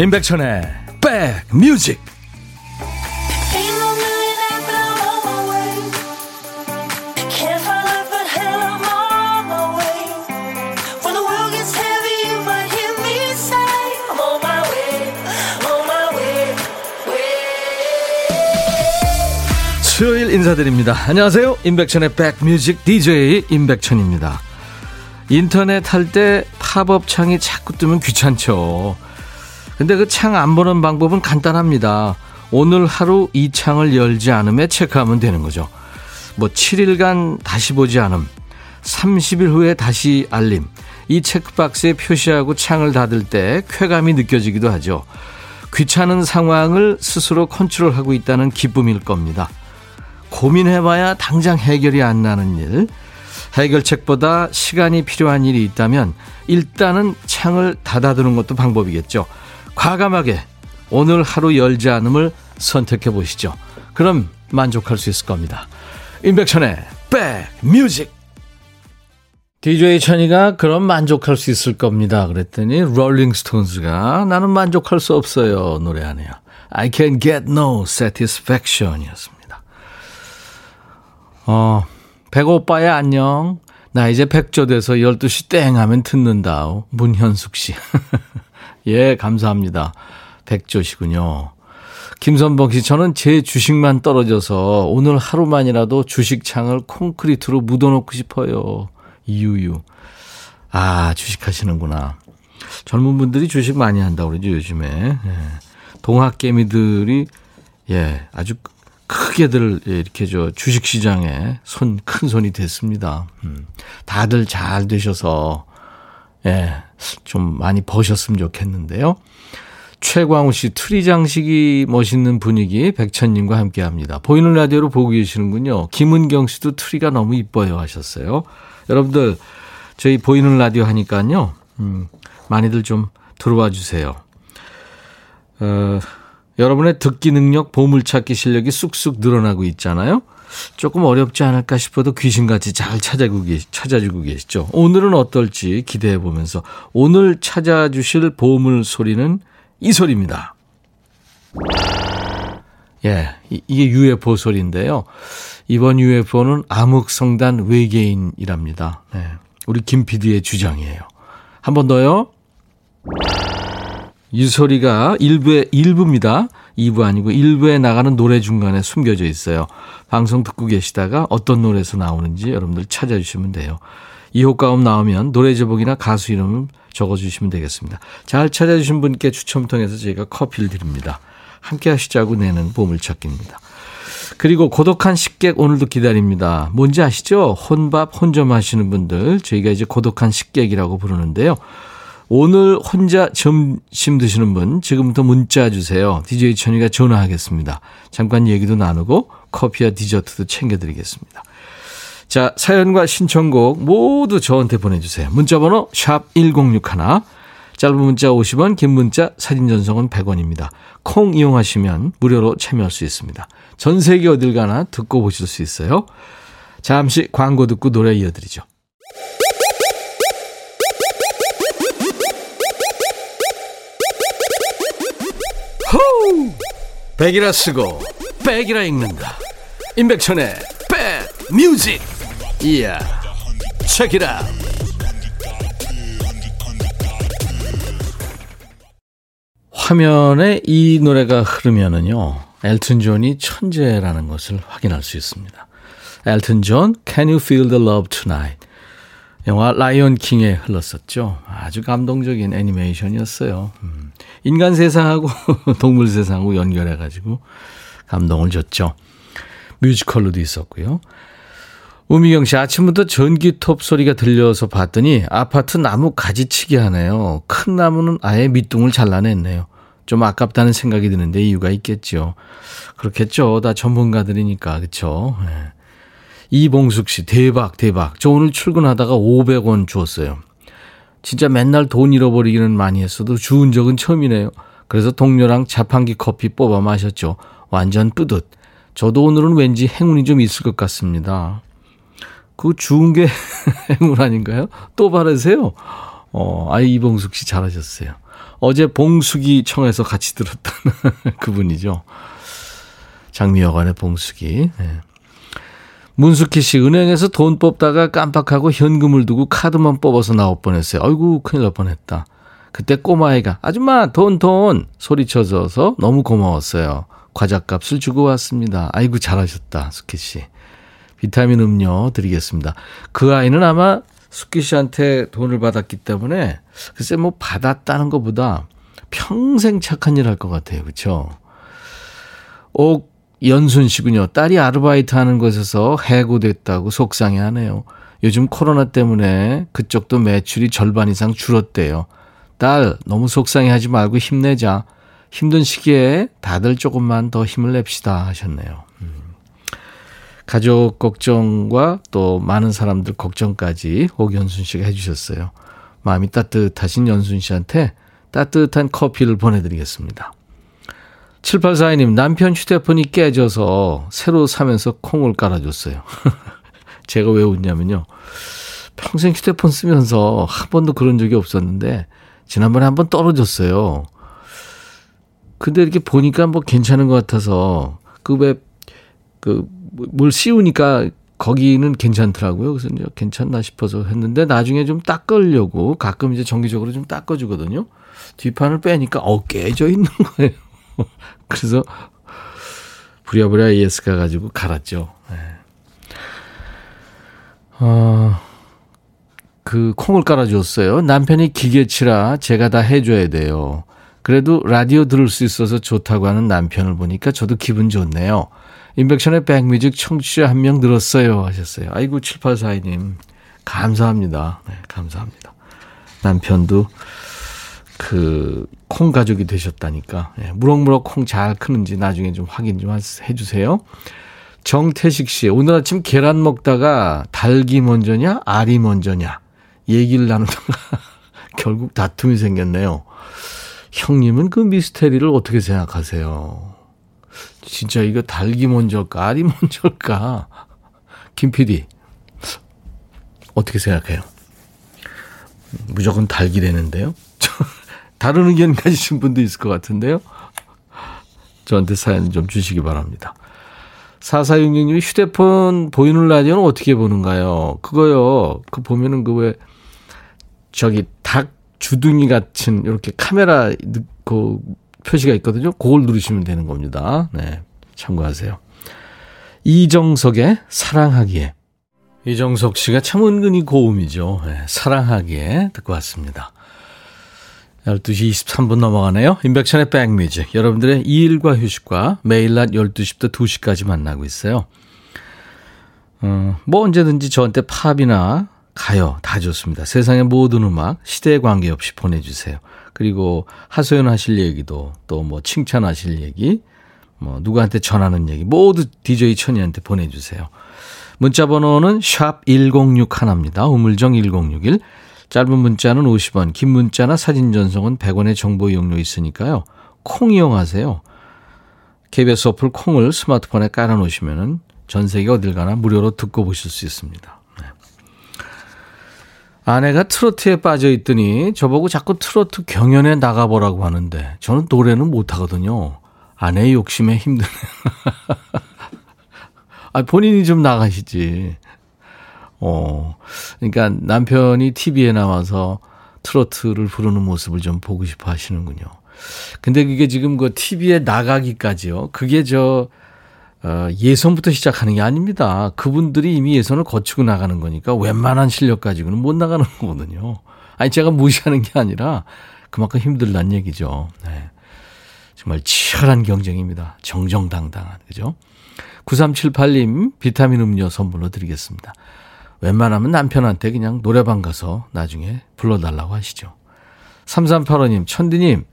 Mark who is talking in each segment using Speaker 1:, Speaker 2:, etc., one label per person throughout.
Speaker 1: 임백천의 백뮤직 수요일 인사드립니다. 안녕하세요. 임백천의 백뮤직 DJ 임백천입니다. 인터넷 할 때 팝업 창이 자꾸 뜨면 귀찮죠. 근데 그 창 안 보는 방법은 간단합니다. 오늘 하루 이 창을 열지 않음에 체크하면 되는 거죠. 뭐 7일간 다시 보지 않음, 30일 후에 다시 알림. 이 체크박스에 표시하고 창을 닫을 때 쾌감이 느껴지기도 하죠. 귀찮은 상황을 스스로 컨트롤하고 있다는 기쁨일 겁니다. 고민해봐야 당장 해결이 안 나는 일. 해결책보다 시간이 필요한 일이 있다면 일단은 창을 닫아두는 것도 방법이겠죠. 과감하게 오늘 하루 열지 않음을 선택해 보시죠. 그럼 만족할 수 있을 겁니다. 임백천의 백뮤직 DJ 천이가 그럼 만족할 수 있을 겁니다. 그랬더니 롤링스톤스가 나는 만족할 수 없어요 노래하네요. I can get no satisfaction 이었습니다. 어, 백오빠야 안녕. 나 이제 백조 돼서 12시 땡 하면 듣는다. 문현숙 씨. 예, 감사합니다. 백조시군요. 김선봉 씨, 저는 제 주식만 떨어져서 오늘 하루만이라도 주식창을 콘크리트로 묻어놓고 싶어요. 이유유. 아, 주식 하시는구나. 젊은 분들이 주식 많이 한다고 그러죠, 요즘에. 예. 동학개미들이, 예, 아주 크게들 이렇게 저 주식 시장에 손 큰 손이 됐습니다. 음. 다들 잘 되셔서 예, 좀 많이 버셨으면 좋겠는데요. 최광우 씨 트리 장식이 멋있는 분위기 백천님과 함께 합니다. 보이는 라디오로 보고 계시는군요. 김은경 씨도 트리가 너무 이뻐요 하셨어요. 여러분들 저희 보이는 라디오 하니까요. 음, 많이들 좀 들어와 주세요. 어, 여러분의 듣기 능력, 보물찾기 실력이 쑥쑥 늘어나고 있잖아요. 조금 어렵지 않을까 싶어도 귀신같이 잘 찾아주고, 계시, 찾아주고 계시죠. 오늘은 어떨지 기대해 보면서 오늘 찾아주실 보물 소리는 이 소리입니다. 예, 이게 UFO 소리인데요. 이번 UFO는 암흑성단 외계인이랍니다. 네, 우리 김 PD의 주장이에요. 한 번 더요. 이 소리가 일부의 일부입니다. 2부 아니고 1부에 나가는 노래 중간에 숨겨져 있어요. 방송 듣고 계시다가 어떤 노래에서 나오는지 여러분들 찾아주시면 돼요. 이 효과음 나오면 노래 제목이나 가수 이름을 적어주시면 되겠습니다. 잘 찾아주신 분께 추첨 통해서 저희가 커피를 드립니다. 함께 하시자고 내는 보물찾기입니다. 그리고 고독한 식객 오늘도 기다립니다. 뭔지 아시죠? 혼밥, 혼점 하시는 분들 저희가 이제 고독한 식객이라고 부르는데요. 오늘 혼자 점심 드시는 분 지금부터 문자 주세요. DJ 천이가 전화하겠습니다. 잠깐 얘기도 나누고 커피와 디저트도 챙겨드리겠습니다. 자, 사연과 신청곡 모두 저한테 보내주세요. 문자번호 샵 1061, 짧은 문자 50원, 긴 문자 사진 전송은 100원입니다. 콩 이용하시면 무료로 참여할 수 있습니다. 전 세계 어딜 가나 듣고 보실 수 있어요. 잠시 광고 듣고 노래 이어드리죠. 백이라 쓰고 백이라 읽는다. 임백천의 백 뮤직. 이야. 책이라. 화면에 이 노래가 흐르면은요. 엘튼 존이 천재라는 것을 확인할 수 있습니다. 엘튼 존, Can You Feel the Love Tonight? 영화 라이온 킹에 흘렀었죠. 아주 감동적인 애니메이션이었어요. 음. 인간 세상하고 동물 세상하고 연결해가지고 감동을 줬죠. 뮤지컬로도 있었고요. 우미경 씨, 아침부터 전기톱 소리가 들려서 봤더니 아파트 나무 가지치기 하네요. 큰 나무는 아예 밑둥을 잘라냈네요. 좀 아깝다는 생각이 드는데 이유가 있겠죠. 그렇겠죠. 다 전문가들이니까, 그쵸. 네. 이봉숙 씨, 대박, 대박. 저 오늘 출근하다가 500원 주었어요. 진짜 맨날 돈 잃어버리기는 많이 했어도 주운 적은 처음이네요. 그래서 동료랑 자판기 커피 뽑아 마셨죠. 완전 뿌듯. 저도 오늘은 왠지 행운이 좀 있을 것 같습니다. 그 주운 게 행운 아닌가요? 또 바르세요. 어, 아이 이봉숙 씨 잘하셨어요. 어제 봉숙이 청에서 같이 들었다는 그분이죠. 장미여관의 봉숙이. 네. 문숙희 씨, 은행에서 돈 뽑다가 깜빡하고 현금을 두고 카드만 뽑아서 나올 뻔했어요. 아이고, 큰일 날 뻔했다. 그때 꼬마아이가, 아줌마, 돈, 돈! 소리쳐줘서 너무 고마웠어요. 과자값을 주고 왔습니다. 아이고, 잘하셨다, 숙희 씨. 비타민 음료 드리겠습니다. 그 아이는 아마 숙기 씨한테 돈을 받았기 때문에 글쎄 뭐 받았다는 것보다 평생 착한 일 할 것 같아요. 그렇죠? 옥 연순 씨군요. 딸이 아르바이트 하는 곳에서 해고됐다고 속상해 하네요. 요즘 코로나 때문에 그쪽도 매출이 절반 이상 줄었대요. 딸, 너무 속상해 하지 말고 힘내자. 힘든 시기에 다들 조금만 더 힘을 냅시다 하셨네요. 가족 걱정과 또 많은 사람들 걱정까지 옥연순 씨가 해주셨어요. 마음이 따뜻하신 연순 씨한테 따뜻한 커피를 보내드리겠습니다. 7842님, 남편 휴대폰이 깨져서 새로 사면서 콩을 깔아줬어요. 제가 왜 웃냐면요. 평생 휴대폰 쓰면서 한 번도 그런 적이 없었는데, 지난번에 한 번 떨어졌어요. 근데 이렇게 보니까 뭐 괜찮은 것 같아서, 그 왜, 그, 뭘 씌우니까 거기는 괜찮더라고요. 그래서 이제 괜찮나 싶어서 했는데 나중에 좀 닦으려고 가끔 이제 정기적으로 좀 닦아주거든요. 뒷판을 빼니까 어 깨져 있는 거예요. 그래서 부랴부랴 ES 가가지고 갈았죠. 네. 어, 그 콩을 깔아줬어요. 남편이 기계치라 제가 다 해줘야 돼요. 그래도 라디오 들을 수 있어서 좋다고 하는 남편을 보니까 저도 기분 좋네요. 인백션의 백뮤직 청취자 한 명 늘었어요 하셨어요. 아이고 7842님 감사합니다. 네, 감사합니다. 남편도 그 콩 가족이 되셨다니까 네, 무럭무럭 콩 잘 크는지 나중에 좀 확인 좀 해주세요. 정태식 씨 오늘 아침 계란 먹다가 닭이 먼저냐 알이 먼저냐 얘기를 나누다가 결국 다툼이 생겼네요. 형님은 그 미스테리를 어떻게 생각하세요? 진짜 이거 닭이 먼저일까, 알이 먼저일까? 김 PD, 어떻게 생각해요? 무조건 닭이 되는데요? 다른 의견 가지신 분도 있을 것 같은데요? 저한테 사연 좀 주시기 바랍니다. 4466님, 휴대폰 보이는 라디오는 어떻게 보는가요? 그거요, 그 보면은 그 왜, 저기 닭 주둥이 같은 이렇게 카메라 그 표시가 있거든요. 그걸 누르시면 되는 겁니다. 네. 참고하세요. 이정석의 사랑하기에. 이정석 씨가 참 은근히 고음이죠. 네, 사랑하기에 듣고 왔습니다. 12시 23분 넘어가네요. 인백천의 백뮤직. 여러분들의 일과 휴식과 매일 낮 12시부터 2시까지 만나고 있어요. 어, 뭐 언제든지 저한테 팝이나 가요 다 좋습니다. 세상의 모든 음악 시대에 관계없이 보내주세요. 그리고 하소연 하실 얘기도 또 뭐 칭찬하실 얘기 뭐 누구한테 전하는 얘기 모두 DJ 천이한테 보내주세요. 문자 번호는 샵 1061입니다. 우물정 1061. 짧은 문자는 50원, 긴 문자나 사진 전송은 100원의 정보 이용료 있으니까요. 콩 이용하세요. KBS 어플 콩을 스마트폰에 깔아놓으시면 전 세계 어딜 가나 무료로 듣고 보실 수 있습니다. 아내가 트로트에 빠져 있더니 저보고 자꾸 트로트 경연에 나가보라고 하는데 저는 노래는 못하거든요. 아내의 욕심에 힘드네요. 아, 본인이 좀 나가시지. 어, 그러니까 남편이 TV에 나와서 트로트를 부르는 모습을 좀 보고 싶어 하시는군요. 근데 그게 지금 그 TV에 나가기까지요. 그게 저, 어, 예선부터 시작하는 게 아닙니다. 그분들이 이미 예선을 거치고 나가는 거니까 웬만한 실력 가지고는 못 나가는 거거든요. 아니, 제가 무시하는 게 아니라 그만큼 힘들다는 얘기죠. 네. 정말 치열한 경쟁입니다. 정정당당한, 그죠? 9378님 비타민 음료 선물로 드리겠습니다. 웬만하면 남편한테 그냥 노래방 가서 나중에 불러달라고 하시죠. 3385님, 천디님,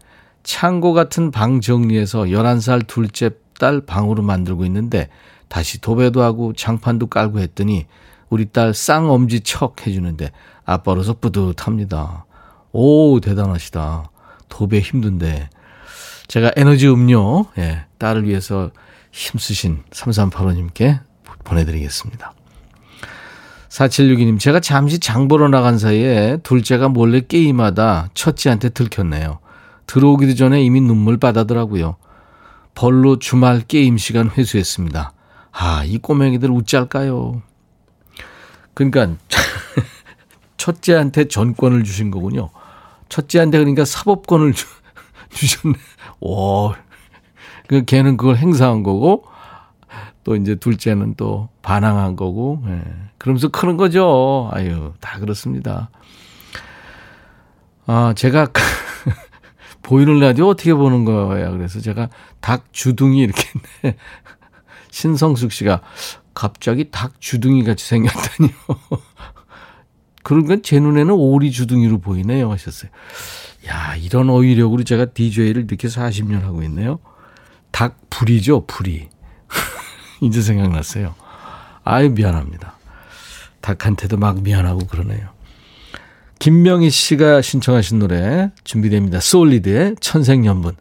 Speaker 1: 창고 같은 방 정리해서 11살 둘째 딸 방으로 만들고 있는데 다시 도배도 하고 장판도 깔고 했더니 우리 딸 쌍엄지 척 해주는데 아빠로서 뿌듯합니다. 오, 대단하시다. 도배 힘든데. 제가 에너지 음료, 예, 딸을 위해서 힘쓰신 3385님께 보내드리겠습니다. 4762님, 제가 잠시 장 보러 나간 사이에 둘째가 몰래 게임하다 첫째한테 들켰네요. 들어오기도 전에 이미 눈물 바다더라고요. 벌로 주말 게임 시간 회수했습니다. 아, 이 꼬맹이들 웃짤까요? 그러니까 첫째한테 전권을 주신 거군요. 첫째한테 그러니까 사법권을 주, 주셨네. 오. 그 걔는 그걸 행사한 거고 또 이제 둘째는 또 반항한 거고. 예. 그러면서 크는 거죠. 아유, 다 그렇습니다. 아, 제가 보이는 라디오 어떻게 보는 거야. 그래서 제가 닭 주둥이 이렇게 했는데 신성숙 씨가 갑자기 닭 주둥이 같이 생겼다니요. 건제 눈에는 오리 주둥이로 보이네요 하셨어요. 야, 이런 어휘력으로 제가 DJ를 이렇게 40년 하고 있네요. 닭 불이죠, 불이. 이제 생각났어요. 아유, 미안합니다. 닭한테도 막 미안하고 그러네요. 김명희 씨가 신청하신 노래 준비됩니다. 솔리드의 천생연분.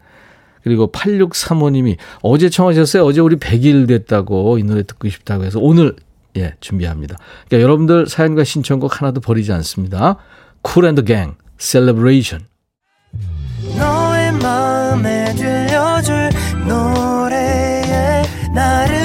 Speaker 1: 그리고 8635님이 어제 청하셨어요. 어제 우리 100일 됐다고 이 노래 듣고 싶다고 해서 오늘 예, 준비합니다. 그러니까 여러분들 사연과 신청곡 하나도 버리지 않습니다. 쿨 앤드 갱 Celebration. 너의 마음에 들려줄 노래에 나를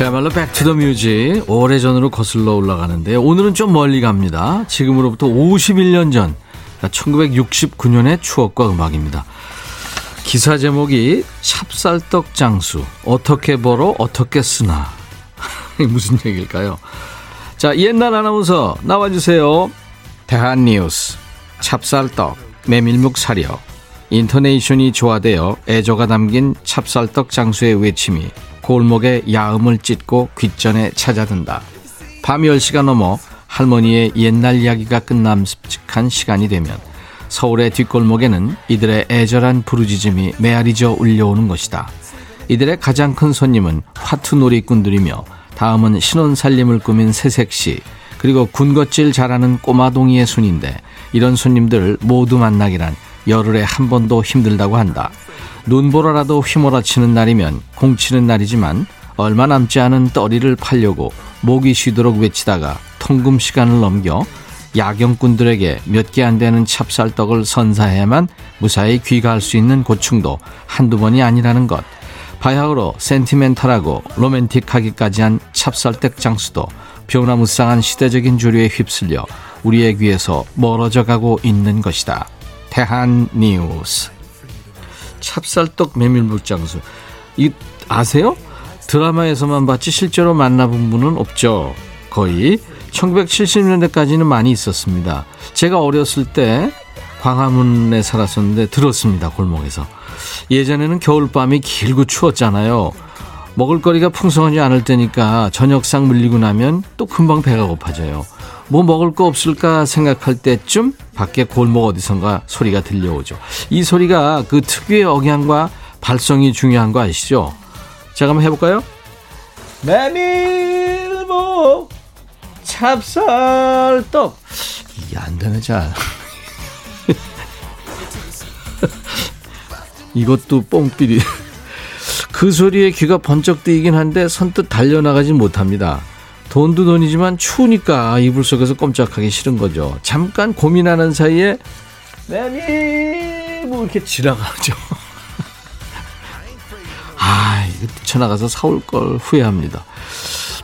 Speaker 1: 그야말로 Back to the music 오래전으로 거슬러 올라가는데 오늘은 좀 멀리 갑니다. 지금으로부터 51년 전 1969년의 추억과 음악입니다. 기사 제목이 찹쌀떡 장수 어떻게 벌어 어떻게 쓰나 무슨 얘기일까요? 자 옛날 아나운서 나와주세요. 대한뉴스 찹쌀떡 메밀묵 사려 인터네이션이 조화되어 애조가 담긴 찹쌀떡 장수의 외침이 골목에 야음을 찢고 귓전에 찾아든다. 밤 10시가 넘어 할머니의 옛날 이야기가 끝남직한 시간이 되면 서울의 뒷골목에는 이들의 애절한 부르짖음이 메아리져 울려오는 것이다. 이들의 가장 큰 손님은 화투놀이꾼들이며 다음은 신혼살림을 꾸민 새색시 그리고 군것질 잘하는 꼬마동이의 순인데 이런 손님들 모두 만나기란 열흘에 한 번도 힘들다고 한다. 눈보라라도 휘몰아치는 날이면 공치는 날이지만 얼마 남지 않은 떠리를 팔려고 목이 쉬도록 외치다가 통금 시간을 넘겨 야경꾼들에게 몇 개 안 되는 찹쌀떡을 선사해야만 무사히 귀가할 수 있는 고충도 한두 번이 아니라는 것. 바야흐로 센티멘탈하고 로맨틱하기까지 한 찹쌀떡 장수도 변화무쌍한 시대적인 주류에 휩쓸려 우리의 귀에서 멀어져 가고 있는 것이다. 대한 뉴스. 찹쌀떡 메밀묵 장수. 이 아세요? 드라마에서만 봤지 실제로 만나본 분은 없죠. 거의 1970년대까지는 많이 있었습니다. 제가 어렸을 때 광화문에 살았었는데 들었습니다. 골목에서. 예전에는 겨울밤이 길고 추웠잖아요. 먹을거리가 풍성하지 않을 때니까 저녁상 물리고 나면 또 금방 배가 고파져요. 뭐 먹을 거 없을까 생각할 때쯤 밖에 골목 어디선가 소리가 들려오죠. 이 소리가 그 특유의 억양과 발성이 중요한 거 아시죠? 제가 한번 해볼까요? 메밀묵 찹쌀떡 이게 안 되네 잘 이것도 뽕삐리 그 소리에 귀가 번쩍 뜨이긴 한데 선뜻 달려나가진 못합니다 돈도 돈이지만 추우니까 이불 속에서 꼼짝하기 싫은 거죠. 잠깐 고민하는 사이에 매미 뭐 이렇게 지나가죠. 아, 이거 뛰쳐나가서 사올 걸 후회합니다.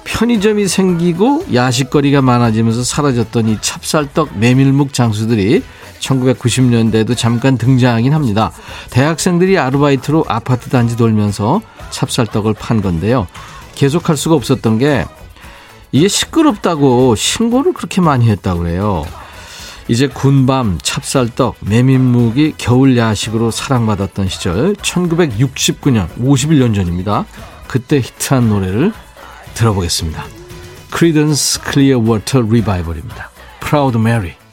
Speaker 1: 편의점이 생기고 야식거리가 많아지면서 사라졌던 이 찹쌀떡 메밀묵 장수들이 1990년대에도 잠깐 등장하긴 합니다. 대학생들이 아르바이트로 아파트 단지 돌면서 찹쌀떡을 판 건데요. 계속할 수가 없었던 게 이게 시끄럽다고 신고를 그렇게 많이 했다고 그래요. 이제 군밤, 찹쌀떡, 메밀묵이 겨울 야식으로 사랑받았던 시절 1969년 51년 전입니다. 그때 히트한 노래를 들어보겠습니다. 클리어 워터 리바이벌입니다. Proud Mary.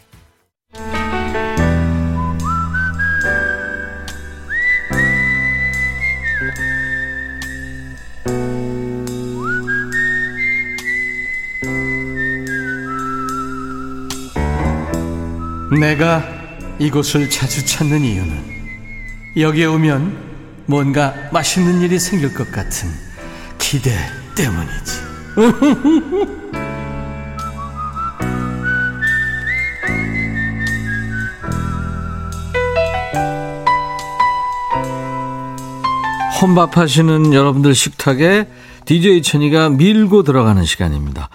Speaker 1: 내가 이곳을 자주 찾는 이유는 여기에 오면 뭔가 맛있는 일이 생길 것 같은 기대 때문이지. 혼밥하시는 여러분들 식탁에 DJ 천이가 밀고 들어가는 시간입니다.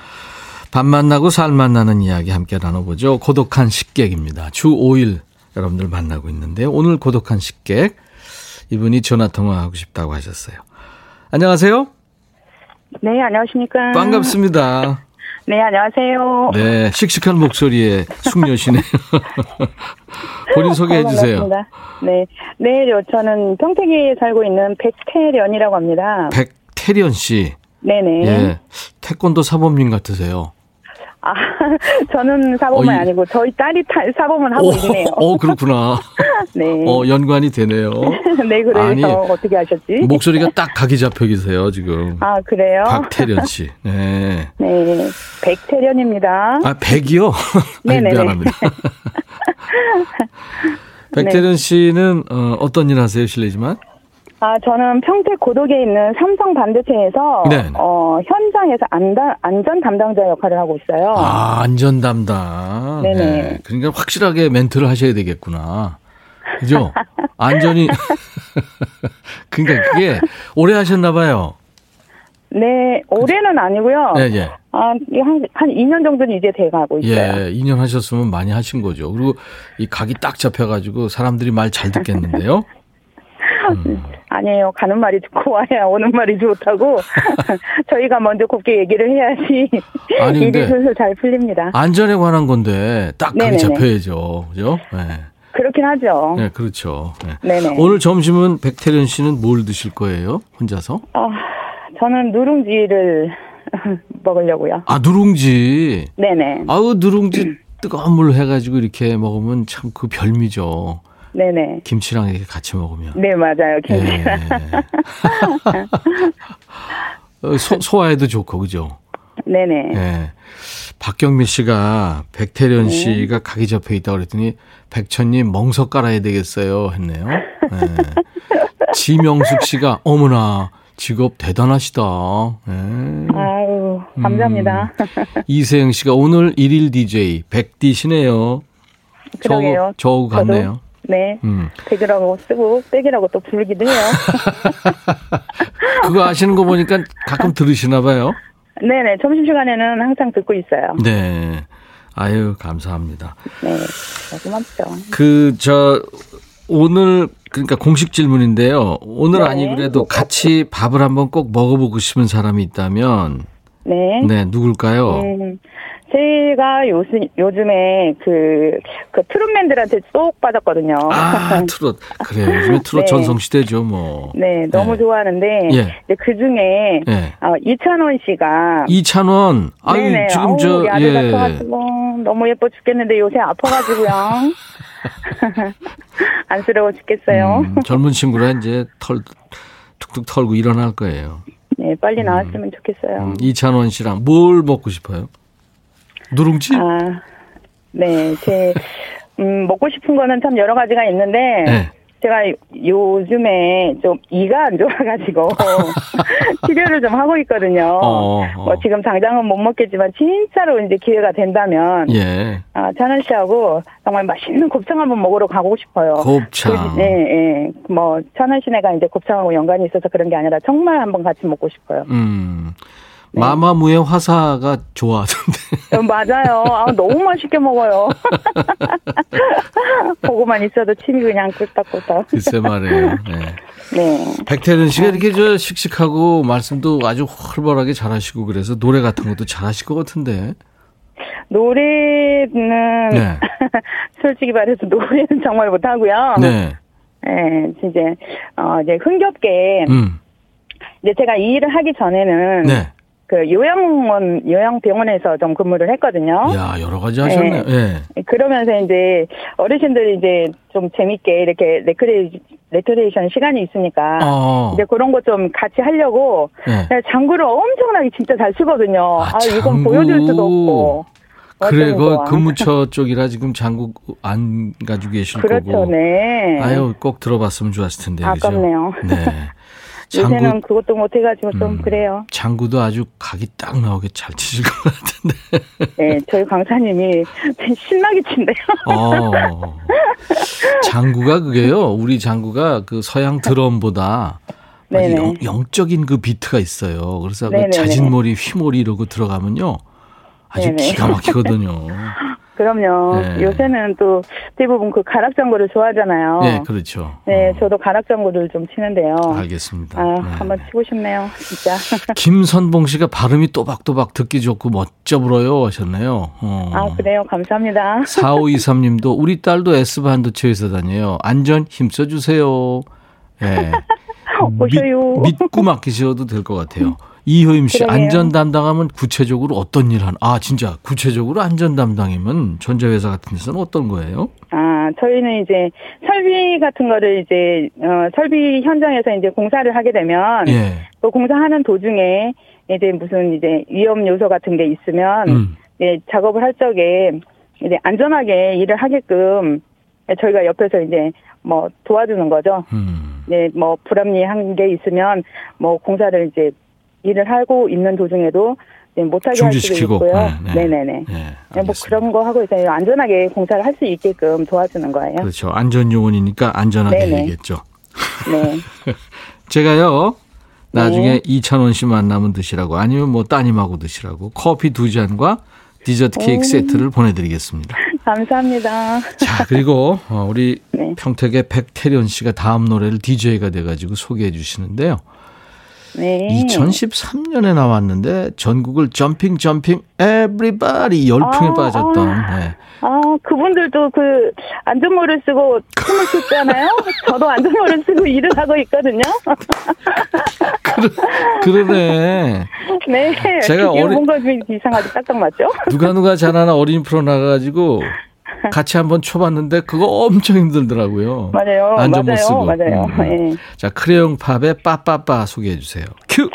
Speaker 1: 밥 만나고 살 만나는 이야기 함께 나눠보죠. 고독한 식객입니다. 주 5일 여러분들 만나고 있는데 오늘 고독한 식객 이분이 전화 통화하고 싶다고 하셨어요. 안녕하세요.
Speaker 2: 네, 안녕하십니까.
Speaker 1: 반갑습니다.
Speaker 2: 네, 안녕하세요.
Speaker 1: 네, 씩씩한 목소리에 숙녀시네요. 본인 소개해 주세요.
Speaker 2: 반갑습니다. 네, 네, 저는 평택에 살고 있는 백태련이라고 합니다.
Speaker 1: 백태련 씨.
Speaker 2: 네네.
Speaker 1: 예, 태권도 사범님 같으세요.
Speaker 2: 아, 저는 사범은
Speaker 1: 어, 이-
Speaker 2: 아니고 저희 딸이 타, 사범은 하고 있네요.
Speaker 1: 어, 그렇구나.
Speaker 2: 네.
Speaker 1: 어, 연관이 되네요.
Speaker 2: 네, 그래서
Speaker 1: 아니,
Speaker 2: 어떻게 하셨지?
Speaker 1: 목소리가 딱 각이 잡혀 계세요, 지금.
Speaker 2: 아, 그래요?
Speaker 1: 박태련 씨. 네.
Speaker 2: 네, 백태련입니다.
Speaker 1: 아, 백이요? 아니,
Speaker 2: 네네네.
Speaker 1: 미안합니다. 백태련 씨는 어, 어떤 일 하세요, 실례지만?
Speaker 2: 아, 저는 평택 고덕에 있는 삼성 반도체에서
Speaker 1: 네네.
Speaker 2: 어, 현장에서 안다, 안전 담당자 역할을 하고 있어요.
Speaker 1: 아, 안전 담당.
Speaker 2: 네네.
Speaker 1: 네. 그러니까 확실하게 멘트를 하셔야 되겠구나. 그죠? 안전이. 그러니까 그게 오래 하셨나 봐요.
Speaker 2: 네, 올해는 아니고요.
Speaker 1: 예, 예.
Speaker 2: 아, 한, 한 2년 정도는 이제 돼가고 있어요.
Speaker 1: 예, 2년 하셨으면 많이 하신 거죠. 그리고 이 각이 딱 잡혀가지고 사람들이 말 잘 듣겠는데요.
Speaker 2: 아니에요. 가는 말이 듣고 와야 오는 말이 좋다고. 저희가 먼저 곱게 얘기를 해야지. 일이 슬슬 잘 풀립니다.
Speaker 1: 안전에 관한 건데 딱
Speaker 2: 네네네.
Speaker 1: 잡혀야죠. 그죠? 네.
Speaker 2: 그렇긴 하죠.
Speaker 1: 네, 그렇죠. 네.
Speaker 2: 네네.
Speaker 1: 오늘 점심은 백태련 씨는 뭘 드실 거예요? 혼자서?
Speaker 2: 아, 저는 누룽지를 먹으려고요.
Speaker 1: 아, 누룽지.
Speaker 2: 네네.
Speaker 1: 아우, 누룽지 뜨거운 물 해가지고 이렇게 먹으면 참 그 별미죠.
Speaker 2: 네네.
Speaker 1: 김치랑 이렇게 같이 먹으면.
Speaker 2: 네, 맞아요.
Speaker 1: 예.
Speaker 2: 김치랑.
Speaker 1: 어, 소, 소화에도 좋고, 그죠?
Speaker 2: 네네.
Speaker 1: 예. 박경미 씨가 백태련
Speaker 2: 네.
Speaker 1: 씨가 각이 잡혀 있다고 그랬더니 백천님 멍석 깔아야 되겠어요 했네요. 예. 지명숙 씨가 어머나 직업 대단하시다. 예.
Speaker 2: 아유, 감사합니다.
Speaker 1: 음. 이세영 씨가 오늘 일일 DJ 백디시네요.
Speaker 2: 그러게요.
Speaker 1: 저우. 같네요.
Speaker 2: 네.
Speaker 1: 음.
Speaker 2: 백이라고 쓰고, 백이라고 또 부르기도 해요.
Speaker 1: 그거 아시는 거 보니까 가끔 들으시나 봐요.
Speaker 2: 네네. 점심시간에는 항상 듣고 있어요.
Speaker 1: 네. 아유, 감사합니다.
Speaker 2: 네. 고맙죠.
Speaker 1: 그, 저, 오늘, 그러니까 공식 질문인데요. 오늘
Speaker 2: 네.
Speaker 1: 아니더라도 같이 밥을 한번 꼭 먹어보고 싶은 사람이 있다면,
Speaker 2: 네.
Speaker 1: 네, 누굴까요?
Speaker 2: 음, 제가 요즘, 요즘에 그, 그 트롯맨들한테 쏙 빠졌거든요.
Speaker 1: 아, 트롯. 그래요. 요즘에 트롯
Speaker 2: 네.
Speaker 1: 전성시대죠, 뭐.
Speaker 2: 네, 너무
Speaker 1: 네.
Speaker 2: 좋아하는데,
Speaker 1: 예.
Speaker 2: 그 중에,
Speaker 1: 예.
Speaker 2: 어, 이찬원 씨가,
Speaker 1: 이찬원. 아유,
Speaker 2: 네네,
Speaker 1: 지금
Speaker 2: 아우,
Speaker 1: 저, 예.
Speaker 2: 너무 예뻐 죽겠는데 요새 아파가지고요. 안쓰러워 죽겠어요.
Speaker 1: 음, 젊은 친구라 이제 털, 툭툭 털고 일어날 거예요.
Speaker 2: 네, 빨리 나왔으면 좋겠어요.
Speaker 1: 음, 이찬원 씨랑 뭘 먹고 싶어요? 누룽지?
Speaker 2: 아, 네, 제, 음, 먹고 싶은 거는 참 여러 가지가 있는데,
Speaker 1: 네.
Speaker 2: 제가 요- 요즘에 좀 이가 안 좋아가지고, 치료를 좀 하고 있거든요.
Speaker 1: 어, 어.
Speaker 2: 뭐 지금 당장은 못 먹겠지만, 진짜로 이제 기회가 된다면,
Speaker 1: 예.
Speaker 2: 아, 찬원 씨하고 정말 맛있는 곱창 한번 먹으러 가고 싶어요.
Speaker 1: 곱창.
Speaker 2: 그, 예, 예. 뭐, 찬원 씨네가 이제 곱창하고 연관이 있어서 그런 게 아니라 정말 한번 같이 먹고 싶어요.
Speaker 1: 음. 마마무의 화사가 좋아하던데.
Speaker 2: 어, 맞아요. 아, 너무 맛있게 먹어요. 보고만 있어도 침이 그냥 꿀딱꿀딱.
Speaker 1: 글쎄 말이에요. 네.
Speaker 2: 네.
Speaker 1: 백태는 씨가 이렇게 저 씩씩하고 말씀도 아주 활발하게 잘하시고 그래서 노래 같은 것도 잘하실 것 같은데.
Speaker 2: 노래는
Speaker 1: 네.
Speaker 2: 솔직히 말해서 노래는 정말 못하고요.
Speaker 1: 네.
Speaker 2: 네, 이제 어 이제 흥겹게
Speaker 1: 음.
Speaker 2: 이제 제가 이 일을 하기 전에는
Speaker 1: 네.
Speaker 2: 그 요양원 요양병원에서 좀 근무를 했거든요.
Speaker 1: 야, 여러 가지 하셨네요. 예.
Speaker 2: 그러면서 이제 어르신들이 이제 좀 재밌게 이렇게 레크레 레크레이션 시간이 있으니까
Speaker 1: 어.
Speaker 2: 이제 그런 거 좀 같이 하려고
Speaker 1: 네.
Speaker 2: 제가 장구를 엄청나게 진짜 잘 치거든요.
Speaker 1: 아,
Speaker 2: 아, 이건
Speaker 1: 장구.
Speaker 2: 보여줄 수도 없고.
Speaker 1: 그래, 그. 근무처 쪽이라 지금 장구 안 가지고 계실
Speaker 2: 그렇죠,
Speaker 1: 거고.
Speaker 2: 네.
Speaker 1: 아유, 꼭 들어봤으면 좋았을 텐데. 그죠?
Speaker 2: 아깝네요.
Speaker 1: 네.
Speaker 2: 요새는
Speaker 1: 장구,
Speaker 2: 그것도 못해가지고 좀
Speaker 1: 음.
Speaker 2: 그래요.
Speaker 1: 장구도 아주 각이 딱 나오게 잘 치실 것 같은데.
Speaker 2: 네, 저희 강사님이 신나게 친대요.
Speaker 1: 어. 장구가 그게요. 우리 장구가 그 서양 드럼보다 아주. 영, 영적인 그 비트가 있어요. 그래서 그. 자진몰이, 휘몰이 이러고 들어가면요. 아주
Speaker 2: 네네.
Speaker 1: 기가 막히거든요.
Speaker 2: 그럼요.
Speaker 1: 네.
Speaker 2: 요새는 또 대부분 그 가락장구를 좋아하잖아요.
Speaker 1: 네, 그렇죠.
Speaker 2: 네,
Speaker 1: 어,
Speaker 2: 저도 가락장구를 좀 치는데요.
Speaker 1: 알겠습니다.
Speaker 2: 아,
Speaker 1: 네.
Speaker 2: 한번 치고 싶네요, 진짜.
Speaker 1: 김선봉 씨가 발음이 또박또박 듣기 좋고 멋져 불어요 하셨네요. 어.
Speaker 2: 아, 그래요. 감사합니다.
Speaker 1: 4523 님도 우리 딸도 S반도체에서 다녀요. 안전 힘써 주세요. 예.
Speaker 2: 오셔요.
Speaker 1: 믿, 믿고 맡기셔도 될 것 같아요. 이효임 씨,
Speaker 2: 그러게요.
Speaker 1: 안전 담당하면 구체적으로 어떤 일 하나? 아, 진짜 구체적으로 안전 담당이면 전자회사 같은 데서는 어떤 거예요?
Speaker 2: 아, 저희는 이제 설비 같은 거를 이제, 어, 설비 현장에서 이제 공사를 하게 되면,
Speaker 1: 예.
Speaker 2: 또 공사하는 도중에 이제 무슨 이제 위험 요소 같은 게 있으면,
Speaker 1: 음.
Speaker 2: 네, 작업을 할 적에 이제 안전하게 일을 하게끔 저희가 옆에서 이제 뭐 도와주는 거죠.
Speaker 1: 음.
Speaker 2: 네, 뭐 불합리한 게 있으면 뭐 공사를 이제 일을 하고 있는 도중에도 네, 못하게 할 수도
Speaker 1: 중지시키고.
Speaker 2: 있고요.
Speaker 1: 네, 네. 예,
Speaker 2: 네, 뭐. 그런 거 하고 있어요. 안전하게 공사를 할 수 있게끔 도와주는 거예요.
Speaker 1: 그렇죠. 안전 요원이니까 안전하게
Speaker 2: 네네.
Speaker 1: 해야겠죠.
Speaker 2: 네.
Speaker 1: 제가요, 나중에
Speaker 2: 네.
Speaker 1: 이찬원 씨 만나면 드시라고 아니면 뭐 따님하고 드시라고 커피 두 잔과 디저트 케이크
Speaker 2: 오.
Speaker 1: 세트를 보내드리겠습니다.
Speaker 2: 감사합니다.
Speaker 1: 자, 그리고 어, 우리
Speaker 2: 네.
Speaker 1: 평택의 백태련 씨가 다음 노래를 DJ가 돼가지고 소개해 주시는데요.
Speaker 2: 네.
Speaker 1: 2013년에 나왔는데 전국을 jumping jumping everybody 열풍에
Speaker 2: 아,
Speaker 1: 빠졌던
Speaker 2: 아.
Speaker 1: 네.
Speaker 2: 아, 그분들도 그 안전모를 쓰고 춤을 췄잖아요. 저도 안전모를 쓰고 일을 하고 있거든요.
Speaker 1: 그러네.
Speaker 2: 네.
Speaker 1: 제가 어리-
Speaker 2: 뭔가 좀 이상하게 딱딱 맞죠?
Speaker 1: 누가 누가 잘하나 어린이 프로 나가가지고 같이 한번 쳐봤는데 그거 엄청 힘들더라고요.
Speaker 2: 맞아요.
Speaker 1: 안전모
Speaker 2: 맞아요.
Speaker 1: 쓰고.
Speaker 2: 맞아요.
Speaker 1: 음, 음.
Speaker 2: 예.
Speaker 1: 자 크레용 팝의 빠빠빠 소개해 주세요. 큐.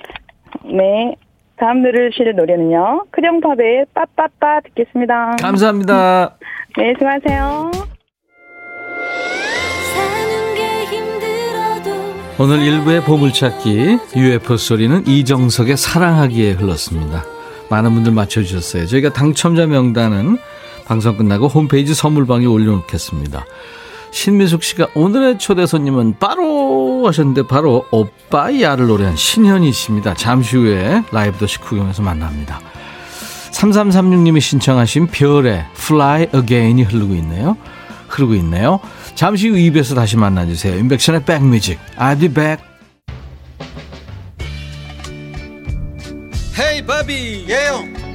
Speaker 2: 네. 다음 들으실 노래는요. 크령팝의 빠빠빠 듣겠습니다.
Speaker 1: 감사합니다.
Speaker 2: 네, 수고하세요.
Speaker 3: 사는 게 힘들어도
Speaker 1: 오늘 일부의 보물찾기 UFO 소리는 이정석의 사랑하기에 흘렀습니다. 많은 분들 맞춰주셨어요. 저희가 당첨자 명단은 방송 끝나고 홈페이지 선물방에 올려놓겠습니다. 신미숙 씨가 오늘의 초대 손님은 바로 하셨는데 바로 오빠야를 노래한 신현희 씨입니다. 잠시 후에 라이브 도시 구경에서 만납니다. 3336님이 신청하신 별의 Fly Again이 흐르고 있네요. 흐르고 있네요. 잠시 후 2부에서 다시 만나주세요. 인백션의 백뮤직. I'll be back.
Speaker 4: 헤이 바비
Speaker 5: 예영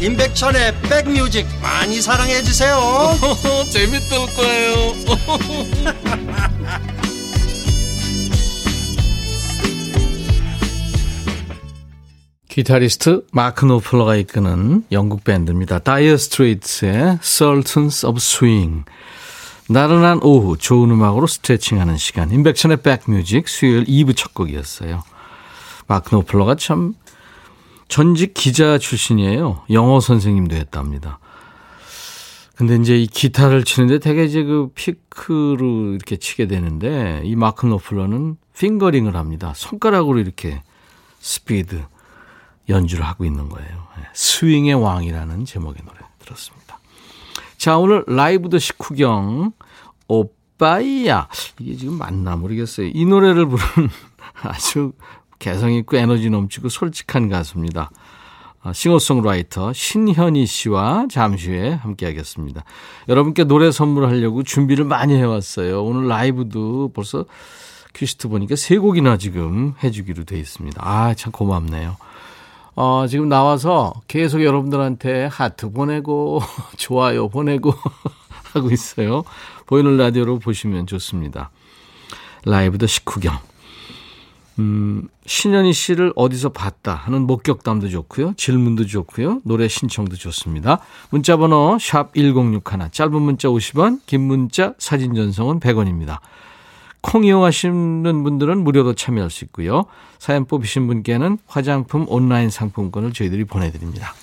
Speaker 5: 임백천의 백뮤직 많이 사랑해 주세요
Speaker 4: 재밌을 거예요
Speaker 1: 기타리스트 마크 노플러가 이끄는 영국 밴드입니다. Dire Straits의 Sultans of Swing. 나른한 오후 좋은 음악으로 스트레칭하는 시간. 임백천의 백뮤직 수요일 2부 첫 곡이었어요. 마크 노플러가 참 전직 기자 출신이에요. 영어 선생님도 했답니다. 근데 이제 이 기타를 치는데 되게 이제 그 피크로 이렇게 치게 되는데 이 마크 노플러는 fingering을 합니다. 손가락으로 이렇게 스피드 연주를 하고 있는 거예요. 예, 스윙의 왕이라는 제목의 노래 들었습니다. 자, 오늘 라이브도 식후경 오빠야. 이게 지금 맞나 모르겠어요. 이 노래를 부르는 아주 개성 있고 에너지 넘치고 솔직한 가수입니다. 아, 싱어송라이터 신현희 씨와 잠시 후에 함께 하겠습니다. 여러분께 노래 선물하려고 준비를 많이 해왔어요. 오늘 라이브도 벌써 퀴스트 보니까 세 곡이나 지금 해주기로 돼 있습니다. 아, 참 고맙네요. 어, 지금 나와서 계속 여러분들한테 하트 보내고, 좋아요 보내고 하고 있어요. 보이는 라디오로 보시면 좋습니다. 라이브 더 식후경. 음, 신현희 씨를 어디서 봤다 하는 목격담도 좋고요. 질문도 좋고요. 노래 신청도 좋습니다. 문자 번호 샵 1061, 짧은 문자 50원, 긴 문자 사진 전송은 100원입니다. 콩 이용하시는 분들은 무료로 참여할 수 있고요. 사연 뽑히신 분께는 화장품 온라인 상품권을 저희들이 보내드립니다.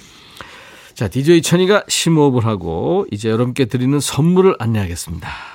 Speaker 1: 자, DJ 천이가 심호흡을 하고 이제 여러분께 드리는 선물을 안내하겠습니다.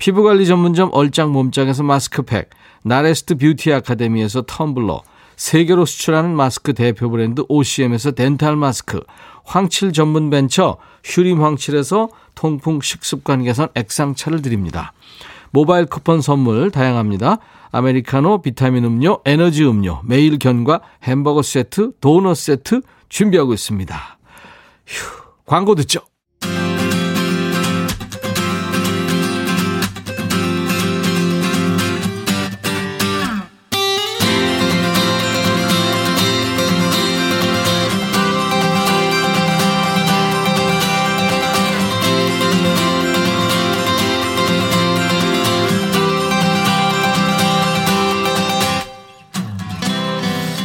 Speaker 1: 피부관리 전문점 얼짱 몸짱에서 마스크팩, 나레스트 뷰티 아카데미에서 텀블러, 세계로 수출하는 마스크 대표 브랜드 OCM에서 덴탈 마스크, 황칠 전문 벤처 휴림 황칠에서 통풍 식습관 개선 액상차를 드립니다. 모바일 쿠폰 선물 다양합니다. 아메리카노, 비타민 음료, 에너지 음료, 매일 견과, 햄버거 세트, 도넛 세트 준비하고 있습니다. 휴, 광고 듣죠.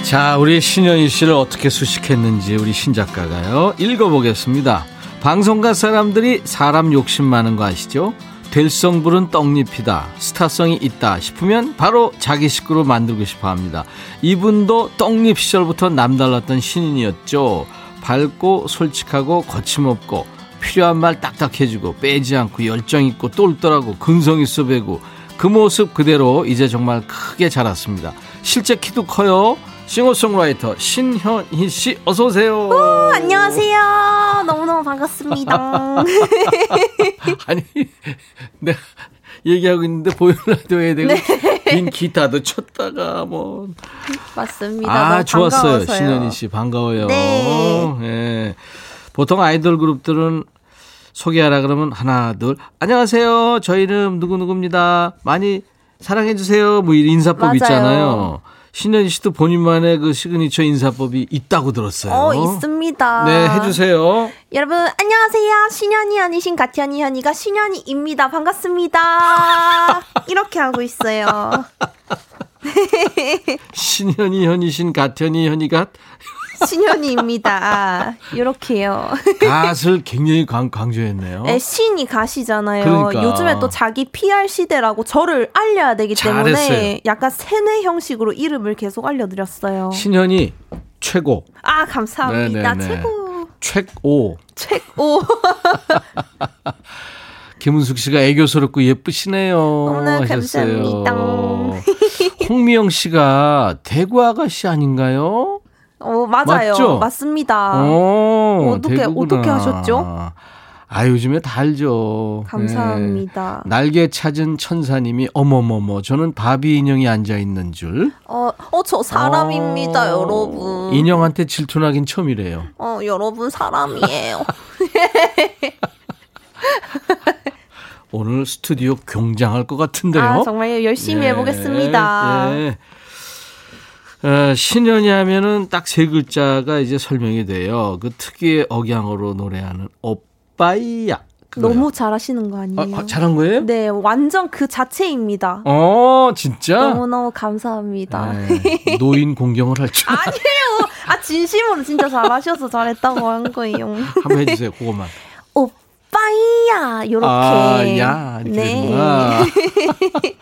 Speaker 1: 자, 우리 신현희 씨를 어떻게 수식했는지 우리 신 작가가요. 읽어보겠습니다. 방송가 사람들이 사람 욕심 많은 거 아시죠? 될성부른 떡잎이다. 스타성이 있다 싶으면 바로 자기 식구로 만들고 싶어 합니다. 이분도 떡잎 시절부터 남달랐던 신인이었죠. 밝고 솔직하고 거침없고 필요한 말 딱딱 해주고 빼지 않고 열정 있고 똘똘하고 근성 있어 배고 그 모습 그대로 이제 정말 크게 자랐습니다. 실제 키도 커요. 싱어송라이터 신현희 씨 어서 오세요.
Speaker 6: 오, 안녕하세요. 너무너무 반갑습니다.
Speaker 1: 아니 내가 얘기하고 있는데 보이는 라디오에 대고 빈 기타도 쳤다가 뭐
Speaker 6: 맞습니다.
Speaker 1: 아, 좋았어요. 신현희 씨 반가워요.
Speaker 6: 네.
Speaker 1: 예. 보통 아이돌 그룹들은 소개하라 그러면 하나 둘 안녕하세요. 저 이름 누구 누구입니다. 많이 사랑해 주세요. 뭐 인사법
Speaker 6: 맞아요.
Speaker 1: 있잖아요. 신현희 씨도 본인만의 그 시그니처 인사법이 있다고 들었어요.
Speaker 6: 어, 있습니다.
Speaker 1: 네, 해주세요.
Speaker 6: 여러분, 안녕하세요. 신현이 아니신 가티현이 현이가 신현이입니다. 반갑습니다. 이렇게 하고 있어요.
Speaker 1: 신현이 현이신 가현이 현이가
Speaker 6: 신현이입니다. 이렇게요.
Speaker 1: 갓을 굉장히 강, 강조했네요.
Speaker 6: 네, 신이 가시잖아요.
Speaker 1: 그러니까.
Speaker 6: 요즘에 또 자기 PR 시대라고 저를 알려야 되기 때문에
Speaker 1: 잘했어요.
Speaker 6: 약간 세뇌 형식으로 이름을 계속 알려드렸어요.
Speaker 1: 신현이 최고,
Speaker 6: 아, 감사합니다.
Speaker 1: 네네네.
Speaker 6: 최고.
Speaker 1: 최고.
Speaker 6: 최고.
Speaker 1: 김은숙 씨가 애교스럽고 예쁘시네요.
Speaker 6: 어머나,
Speaker 1: 하셨어요.
Speaker 6: 감사합니다.
Speaker 1: 홍미영 씨가 대구 아가씨 아닌가요?
Speaker 6: 어, 맞아요.
Speaker 1: 맞죠?
Speaker 6: 맞습니다.
Speaker 1: 오,
Speaker 6: 어떻게-
Speaker 1: 대구구나.
Speaker 6: 어떻게 하셨죠?
Speaker 1: 아, 요즘에 다 알죠.
Speaker 6: 감사합니다.
Speaker 1: 네. 날개 찾은 천사님이 어머머머, 저는 바비 인형이 앉아 있는 줄.
Speaker 6: 어, 어, 저 사람입니다,
Speaker 1: 어,
Speaker 6: 여러분.
Speaker 1: 인형한테 질투나긴 처음이래요.
Speaker 6: 어, 여러분 사람이에요.
Speaker 1: 오늘 스튜디오 경장할 것 같은데요.
Speaker 6: 아, 정말 열심히
Speaker 1: 예,
Speaker 6: 해보겠습니다.
Speaker 1: 예. 어, 신현이 하면은 딱 세 글자가 이제 설명이 돼요. 그 특유의 억양으로 노래하는 오빠이야. 그거요.
Speaker 6: 너무 잘하시는 거
Speaker 1: 아,
Speaker 6: 아니에요?
Speaker 1: 아, 잘한 거예요?
Speaker 6: 네, 완전 그 자체입니다.
Speaker 1: 어, 진짜?
Speaker 6: 너무너무 감사합니다.
Speaker 1: 네, 노인 공경을 할 줄.
Speaker 6: 아니에요. 아, 진심으로 진짜 잘하셔서 잘했다고 한 거예요.
Speaker 1: 한번 해주세요, 그것만.
Speaker 6: 오빠야, 요렇게.
Speaker 1: 아, 야, 이렇게
Speaker 6: 네.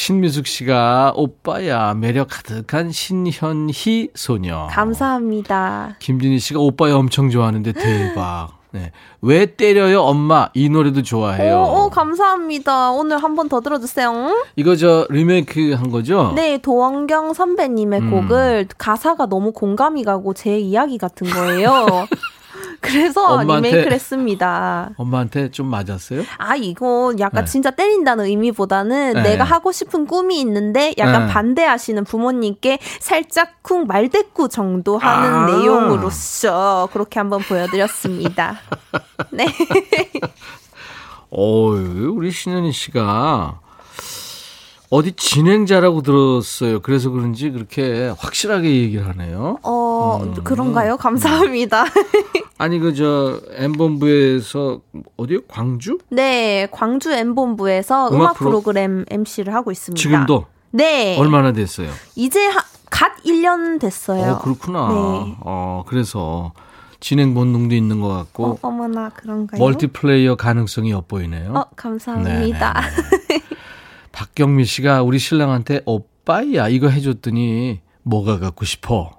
Speaker 1: 신미숙 씨가 오빠야 매력 가득한 신현희 소녀.
Speaker 6: 감사합니다.
Speaker 1: 김진희 씨가 오빠야 엄청 좋아하는데 대박. 네. 왜 때려요 엄마 이 노래도 좋아해요.
Speaker 6: 오, 오, 감사합니다. 오늘 한 번 더 들어주세요.
Speaker 1: 이거 저 리메이크 한 거죠?
Speaker 6: 네, 도원경 선배님의
Speaker 1: 음.
Speaker 6: 곡을 가사가 너무 공감이 가고 제 이야기 같은 거예요. 그래서
Speaker 1: 엄마한테-
Speaker 6: 리메이크를 했습니다.
Speaker 1: 엄마한테 좀 맞았어요?
Speaker 6: 아, 이거 약간
Speaker 1: 네.
Speaker 6: 진짜 때린다는 의미보다는
Speaker 1: 네.
Speaker 6: 내가 하고 싶은 꿈이 있는데 약간
Speaker 1: 네.
Speaker 6: 반대하시는 부모님께 살짝 쿵 말대꾸 정도 하는
Speaker 1: 아.
Speaker 6: 내용으로서 그렇게 한번 보여드렸습니다. 네.
Speaker 1: 어, 우리 신현희 씨가 어디 진행자라고 들었어요. 그래서 그런지 그렇게 확실하게 얘기를 하네요.
Speaker 6: 어,
Speaker 1: 음.
Speaker 6: 그런가요? 감사합니다.
Speaker 1: 아니 그 저 엠본부에서 어디요? 광주?
Speaker 6: 네, 광주 M본부에서
Speaker 1: 음악
Speaker 6: 음악,
Speaker 1: 프로-
Speaker 6: 프로 그램 MC를 하고 있습니다.
Speaker 1: 지금도
Speaker 6: 네.
Speaker 1: 얼마나 됐어요?
Speaker 6: 이제 하, 갓 1년 됐어요.
Speaker 1: 어 그렇구나.
Speaker 6: 네.
Speaker 1: 어 그래서 진행 본능도 있는 것 같고
Speaker 6: 어, 머나 그런가요?
Speaker 1: 멀티플레이어 가능성이 엿보이네요.
Speaker 6: 어, 감사합니다.
Speaker 1: 네. 박경미 씨가 우리 신랑한테 오빠야 이거 해줬더니 뭐가 갖고 싶어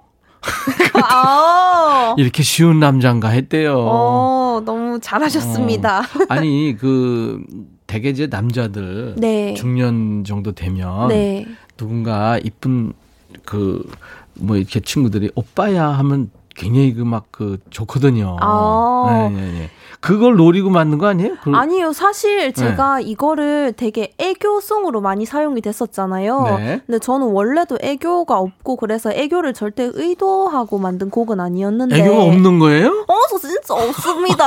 Speaker 6: 아,
Speaker 1: 이렇게 쉬운 남잔가 했대요.
Speaker 6: 어, 너무 잘하셨습니다.
Speaker 1: 아니 그 대개 이제 남자들
Speaker 6: 네.
Speaker 1: 중년 정도 되면
Speaker 6: 네.
Speaker 1: 누군가 이쁜 그 뭐 이렇게 친구들이 오빠야 하면 굉장히 그 막그 좋거든요.
Speaker 6: 아.
Speaker 1: 네, 네, 네. 그걸 노리고 만든 거 아니에요? 그,
Speaker 6: 아니요, 사실 제가 이거를 되게 애교송으로 많이 사용이 됐었잖아요.
Speaker 1: 네.
Speaker 6: 근데 저는 원래도 애교가 없고 그래서 애교를 절대 의도하고 만든 곡은 아니었는데.
Speaker 1: 애교가 없는 거예요?
Speaker 6: 어, 저 진짜 없습니다.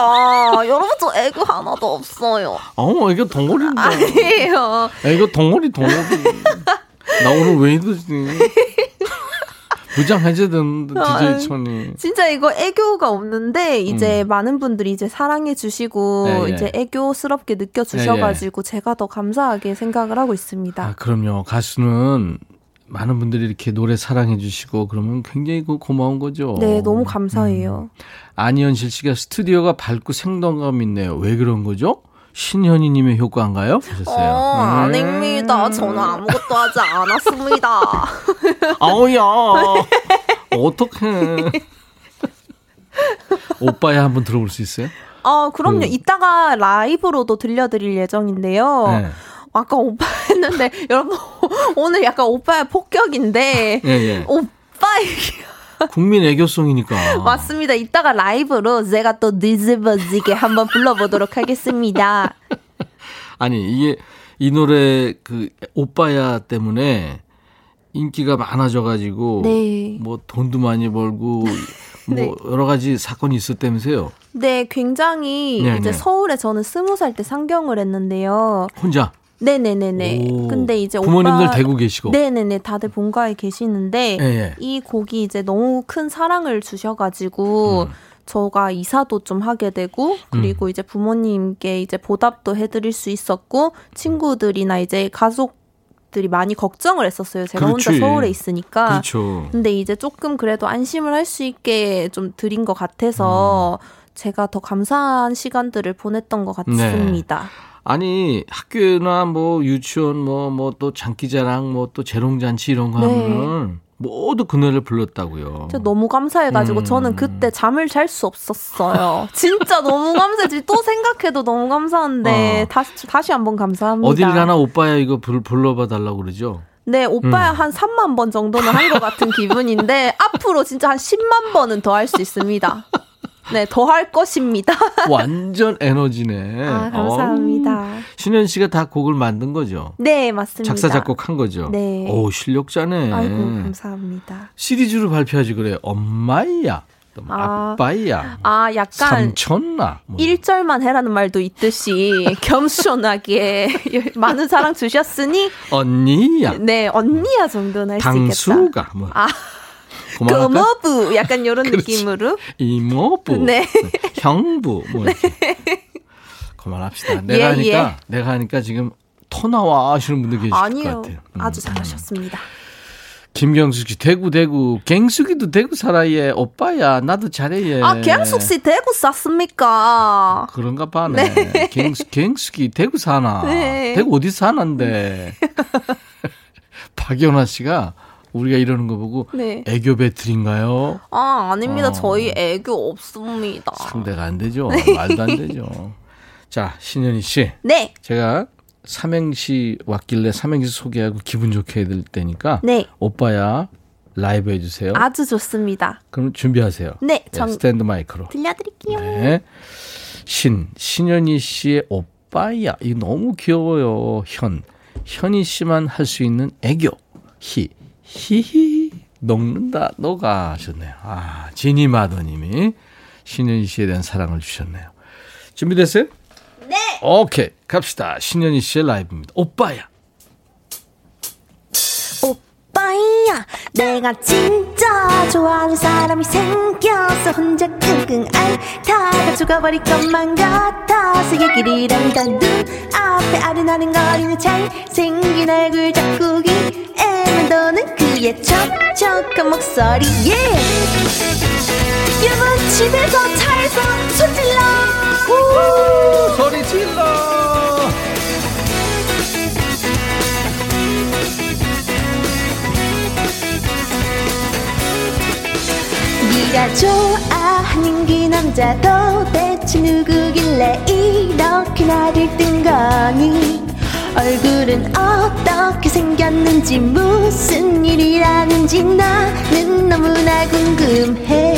Speaker 6: 여러분, 저 애교 하나도 없어요.
Speaker 1: 어, 애교 덩어리인데.
Speaker 6: 아니에요.
Speaker 1: 애교 덩어리 덩어리. 나 오늘 왜 이러지? 무장 해제되는데
Speaker 6: 아,
Speaker 1: DJ 천이.
Speaker 6: 진짜 이거 애교가 없는데 이제 많은 분들이 이제 사랑해 주시고
Speaker 1: 음. 네, 예.
Speaker 6: 이제 애교스럽게 느껴 주셔 가지고 제가 더 감사하게 생각을 하고 있습니다.
Speaker 1: 아, 그럼요. 가수는 많은 분들이 이렇게 노래 사랑해 주시고 그러면 굉장히 그 고마운 거죠.
Speaker 6: 네, 너무 감사해요.
Speaker 1: 안희연실 씨가 스튜디오가 밝고 생동감 있네요. 왜 그런 거죠? 신현희님의 효과인가요? 하셨어요.
Speaker 6: 어,
Speaker 1: 음.
Speaker 6: 아닙니다. 저는 아무것도 하지 않았습니다.
Speaker 1: 아우야. 어떡해. 오빠야 한번 들어볼 수 있어요?
Speaker 6: 아, 그럼요.
Speaker 1: 그-
Speaker 6: 이따가 라이브로도 들려드릴 예정인데요.
Speaker 1: 네.
Speaker 6: 아까 오빠 했는데 여러분 오늘 약간 오빠의 폭격인데
Speaker 1: 예, 예.
Speaker 6: 오빠 얘기
Speaker 1: 국민 애교송이니까.
Speaker 6: 맞습니다. 이따가 라이브로 제가 또 뒤집어지게 한번 불러보도록 하겠습니다.
Speaker 1: 아니, 이게 이 노래 그 오빠야 때문에 인기가 많아져가지고
Speaker 6: 네.
Speaker 1: 뭐 돈도 많이 벌고 뭐
Speaker 6: 네.
Speaker 1: 여러 가지 사건이 있었다면서요.
Speaker 6: 네, 굉장히
Speaker 1: 네,
Speaker 6: 이제
Speaker 1: 네.
Speaker 6: 서울에 저는 스무 살 때 상경을 했는데요.
Speaker 1: 혼자.
Speaker 6: 네네네네.
Speaker 1: 오,
Speaker 6: 근데 이제
Speaker 1: 부모님들
Speaker 6: 오빠
Speaker 1: 대구 계시고.
Speaker 6: 네네네. 다들 본가에 계시는데
Speaker 1: 예, 예.
Speaker 6: 이 곡이 이제 너무 큰 사랑을 주셔가지고
Speaker 1: 음.
Speaker 6: 저가 이사도 좀 하게 되고 그리고 이제 부모님께 이제 보답도 해드릴 수 있었고 친구들이나 이제 가족 들이 많이 걱정을 했었어요. 제가
Speaker 1: 그렇지.
Speaker 6: 혼자 서울에 있으니까.
Speaker 1: 그렇죠.
Speaker 6: 근데 이제 조금 그래도 안심을 할 수 있게 좀 드린 것 같아서
Speaker 1: 음.
Speaker 6: 제가 더 감사한 시간들을 보냈던 것 같습니다.
Speaker 1: 아니 학교나 뭐 유치원 뭐 뭐 또 장기자랑 뭐 또 재롱잔치 이런 거
Speaker 6: 네.
Speaker 1: 하면은 모두 그 노래를 불렀다고요.
Speaker 6: 진짜 너무 감사해가지고
Speaker 1: 음.
Speaker 6: 저는 그때 잠을 잘 수 없었어요. 진짜 너무 감사해. 또 생각해도 너무 감사한데
Speaker 1: 어.
Speaker 6: 다시 다시 한번 감사합니다.
Speaker 1: 어딜 가나 오빠야 이거 불, 불러봐 달라고 그러죠.
Speaker 6: 네, 오빠야
Speaker 1: 음.
Speaker 6: 한 3만 번 정도는 한 것 같은 기분인데 앞으로 진짜 한 10만 번은 더 할 수 있습니다. 네, 더 할 것입니다.
Speaker 1: 완전 에너지네.
Speaker 6: 아, 감사합니다.
Speaker 1: 어우, 신현 씨가 다 곡을 만든 거죠.
Speaker 6: 네, 맞습니다.
Speaker 1: 작사 작곡한 거죠.
Speaker 6: 네.
Speaker 1: 오 실력자네.
Speaker 6: 아이고, 감사합니다.
Speaker 1: 시리즈로 발표하지 그래. 엄마야, 또
Speaker 6: 아.
Speaker 1: 아빠야,
Speaker 6: 아, 약간
Speaker 1: 삼촌나. 뭐.
Speaker 6: 1절만 해라는 말도 있듯이 겸손하게 많은 사랑 주셨으니
Speaker 1: 언니야,
Speaker 6: 네, 언니야 정도는 할 수 있겠다.
Speaker 1: 당수가 뭐.
Speaker 6: 아. 고모부 약간 이런 느낌으로.
Speaker 1: 이모부,
Speaker 6: 네.
Speaker 1: 형부, 뭐 이렇게. 그만합시다. 내가
Speaker 6: 예,
Speaker 1: 하니까,
Speaker 6: 예.
Speaker 1: 내가 하니까 지금 토 나와 하시는 분들 계실 것
Speaker 6: 아니요.
Speaker 1: 같아요. 음.
Speaker 6: 아주 잘하셨습니다.
Speaker 1: 김경숙 씨, 대구, 대구. 갱숙이도 대구 살아, 얘. 오빠야. 나도 잘해, 얘.
Speaker 6: 아, 경숙 씨 대구 쌌습니까?
Speaker 1: 그런가 봐네. 갱숙, 갱숙이 대구 사나.
Speaker 6: 네.
Speaker 1: 대구 어디 사는데. 박연아 씨가 우리가 이러는 거 보고
Speaker 6: 네.
Speaker 1: 애교 배틀인가요?
Speaker 6: 아, 아닙니다.
Speaker 1: 어.
Speaker 6: 저희 애교 없습니다.
Speaker 1: 상대가 안 되죠. 말도 안 되죠. 자, 신현희 씨.
Speaker 6: 네.
Speaker 1: 제가 삼행시 왔길래 삼행시 소개하고 기분 좋게 해드릴 테니까
Speaker 6: 네.
Speaker 1: 오빠야 라이브 해주세요.
Speaker 6: 아주 좋습니다.
Speaker 1: 그럼 준비하세요.
Speaker 6: 네, 전
Speaker 1: 스탠드 마이크로.
Speaker 6: 들려드릴게요.
Speaker 1: 네. 신 신현희 씨의 오빠야 이거 너무 귀여워요. 현 현희 씨만 할 수 있는 애교 히 히히 녹는다 너가 하셨네요. 아 지니 마더님이 신현희 씨에 대한 사랑을 주셨네요. 준비됐어요? 네. 오케이 갑시다. 신현희 씨의 라이브입니다. 오빠야.
Speaker 3: 오빠야 내가 진짜 좋아하는 사람이 생겨서 혼자 끙끙 앓다가 죽어버릴 것만 같아서 얘기를 한다 눈앞에 아른아른 거리는 잘생긴 얼굴 자꾸 귀에만 도는 그의 촉촉한 목소리에 여러분 집에서 차에서 손 질러 우!
Speaker 1: 소리 질러.
Speaker 3: 네가 좋아하는 그 남자 도대체 누구길래 이렇게 나를 뜬 거니 얼굴은 어떻게 생겼는지 무슨 일이라는지 나는 너무나 궁금해.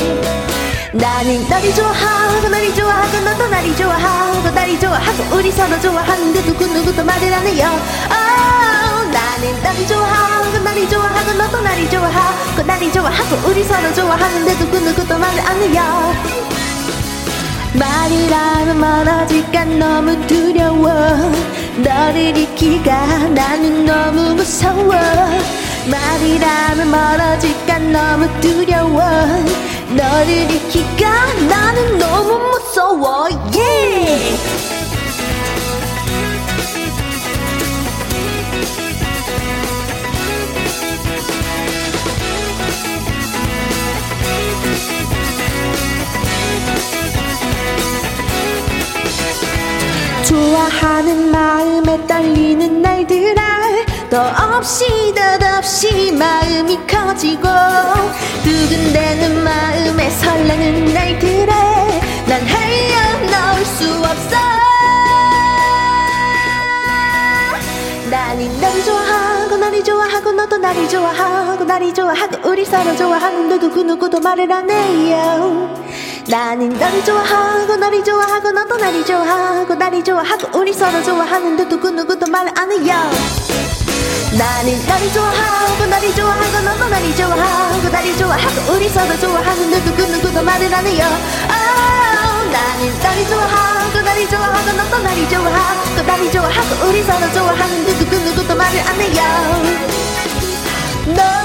Speaker 3: 나는 너를 좋아하고 너를 좋아하고 너도 나를 좋아하고 나를 좋아하고 우리 서로 좋아하는데 누구 누구도 말을 안 해요. Oh, 나는 너를 좋아하고 너를 좋아하고 너도 나를 좋아하고 나를 좋아하고 우리 서로 좋아하는데 누구 누구도 말을 안 해요. 말을 하면 멀어질까 너무 두려워 너를 잃기가 나는 너무 무서워. 말을 하면 멀어질까 너무 두려워. 너를 잃기가 나는 너무 무서워. Yeah! 좋아하는 마음에 떨리는 날들아 더없이 덧없이 마음이 커지고 두근대는 마음에 설레는 날들에 난 헤어나올 수 없어. 나는 너를 좋아하고 너를 좋아하고 너도 나를 좋아하고 나를 좋아하고 우리 서로 누구하는데 누구누구도 말을 안 해요 나는 너를 좋아하고 너를 좋아하고 너도 나를 좋아하고 나를 좋아하고 우리 서로 좋아하는데 누구 누구도 말을 안 해요 나는 너를 좋아하고 너를 좋아하고 너도 나를 좋아하고 나를 좋아하고 우리 서로 좋아하는데 누구 누구도 말을 안 해요 oh, 나는 너를 좋아하고 너를 좋아하고 너도 나를 좋아하고 나를 좋아하고 우리 서로 좋아하는데 누구 누구도 말을 안 해요 너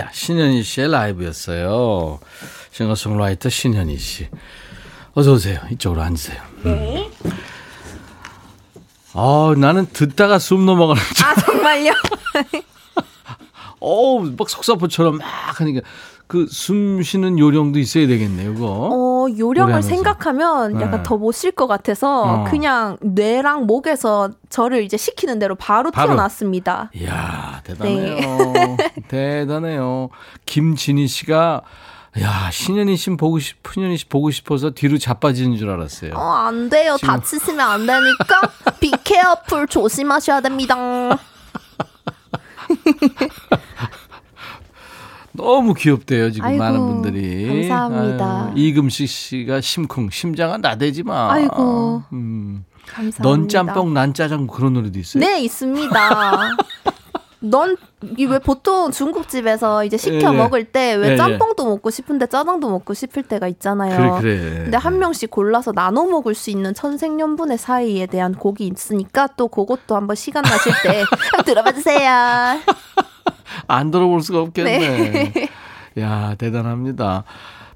Speaker 1: 오빠야 신현희 씨의 라이브였어요. 싱어송라이터 신현희 씨. 어서 오세요. 이쪽으로 앉으세요. 네. 아, 나는 듣다가 숨 넘어가는 줄.
Speaker 6: 아, 정말요?
Speaker 1: 어우, 막 속사포처럼 막 하니까 그 숨 쉬는 요령도 있어야 되겠네요, 그거.
Speaker 6: 어, 어, 요령을
Speaker 1: 노래하면서.
Speaker 6: 생각하면 약간
Speaker 1: 네.
Speaker 6: 더못 쉴 것 같아서
Speaker 1: 어.
Speaker 6: 그냥 뇌랑 목에서 저를 이제 시키는 대로 바로,
Speaker 1: 바로.
Speaker 6: 틀어놨습니다.
Speaker 1: 이야, 대단해요. 대단해요. 김진희 씨가, 야, 신현희 씨 보고 싶, 신현희 씨 보고 싶어서 뒤로 자빠지는 줄 알았어요.
Speaker 6: 어, 안 돼요.
Speaker 1: 지금-
Speaker 6: 다치시면 안 되니까 careful 조심하셔야 됩니다.
Speaker 1: 너무 귀엽대요, 지금
Speaker 6: 아이고,
Speaker 1: 많은 분들이.
Speaker 6: 감사합니다.
Speaker 1: 아유, 이금식 씨가 심쿵, 심장아 나대지 마.
Speaker 6: 아이고.
Speaker 1: 음.
Speaker 6: 감사합니다.
Speaker 1: 넌 짬뽕, 난 짜장면 그런 노래도 있어요?
Speaker 6: 네, 있습니다. 넌, 이 왜 보통 중국집에서 이제 시켜
Speaker 1: 예, 예.
Speaker 6: 먹을 때왜
Speaker 1: 예, 예.
Speaker 6: 짬뽕도 먹고 싶은데 짜장도 먹고 싶을 때가 있잖아요.
Speaker 1: 그래, 그래.
Speaker 6: 근데 한 명씩 골라서 나눠 먹을 수 있는 천생연분의 사이에 대한 곡이 있으니까 또 그것도 한번 시간 나실 때 들어봐 주세요.
Speaker 1: 안 들어볼 수가 없겠네. 야, 대단합니다.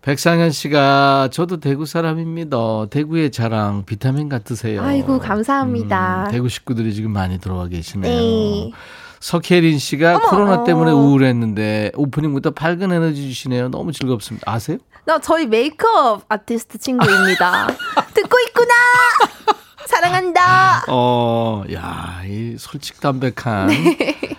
Speaker 1: 백상현 씨가 저도 대구 사람입니다. 대구의 자랑 비타민 같으세요.
Speaker 6: 아이고, 감사합니다.
Speaker 1: 음, 대구 식구들이 지금 많이 들어와 계시네요.
Speaker 6: 네.
Speaker 1: 석혜린 씨가
Speaker 6: 어머,
Speaker 1: 코로나
Speaker 6: 어.
Speaker 1: 때문에 우울했는데 오프닝부터 밝은 에너지 주시네요. 너무 즐겁습니다. 아세요?
Speaker 6: 나 저희 메이크업 아티스트 친구입니다. 듣고 있구나. 사랑한다.
Speaker 1: 어, 야, 이 솔직 담백한.
Speaker 6: 네.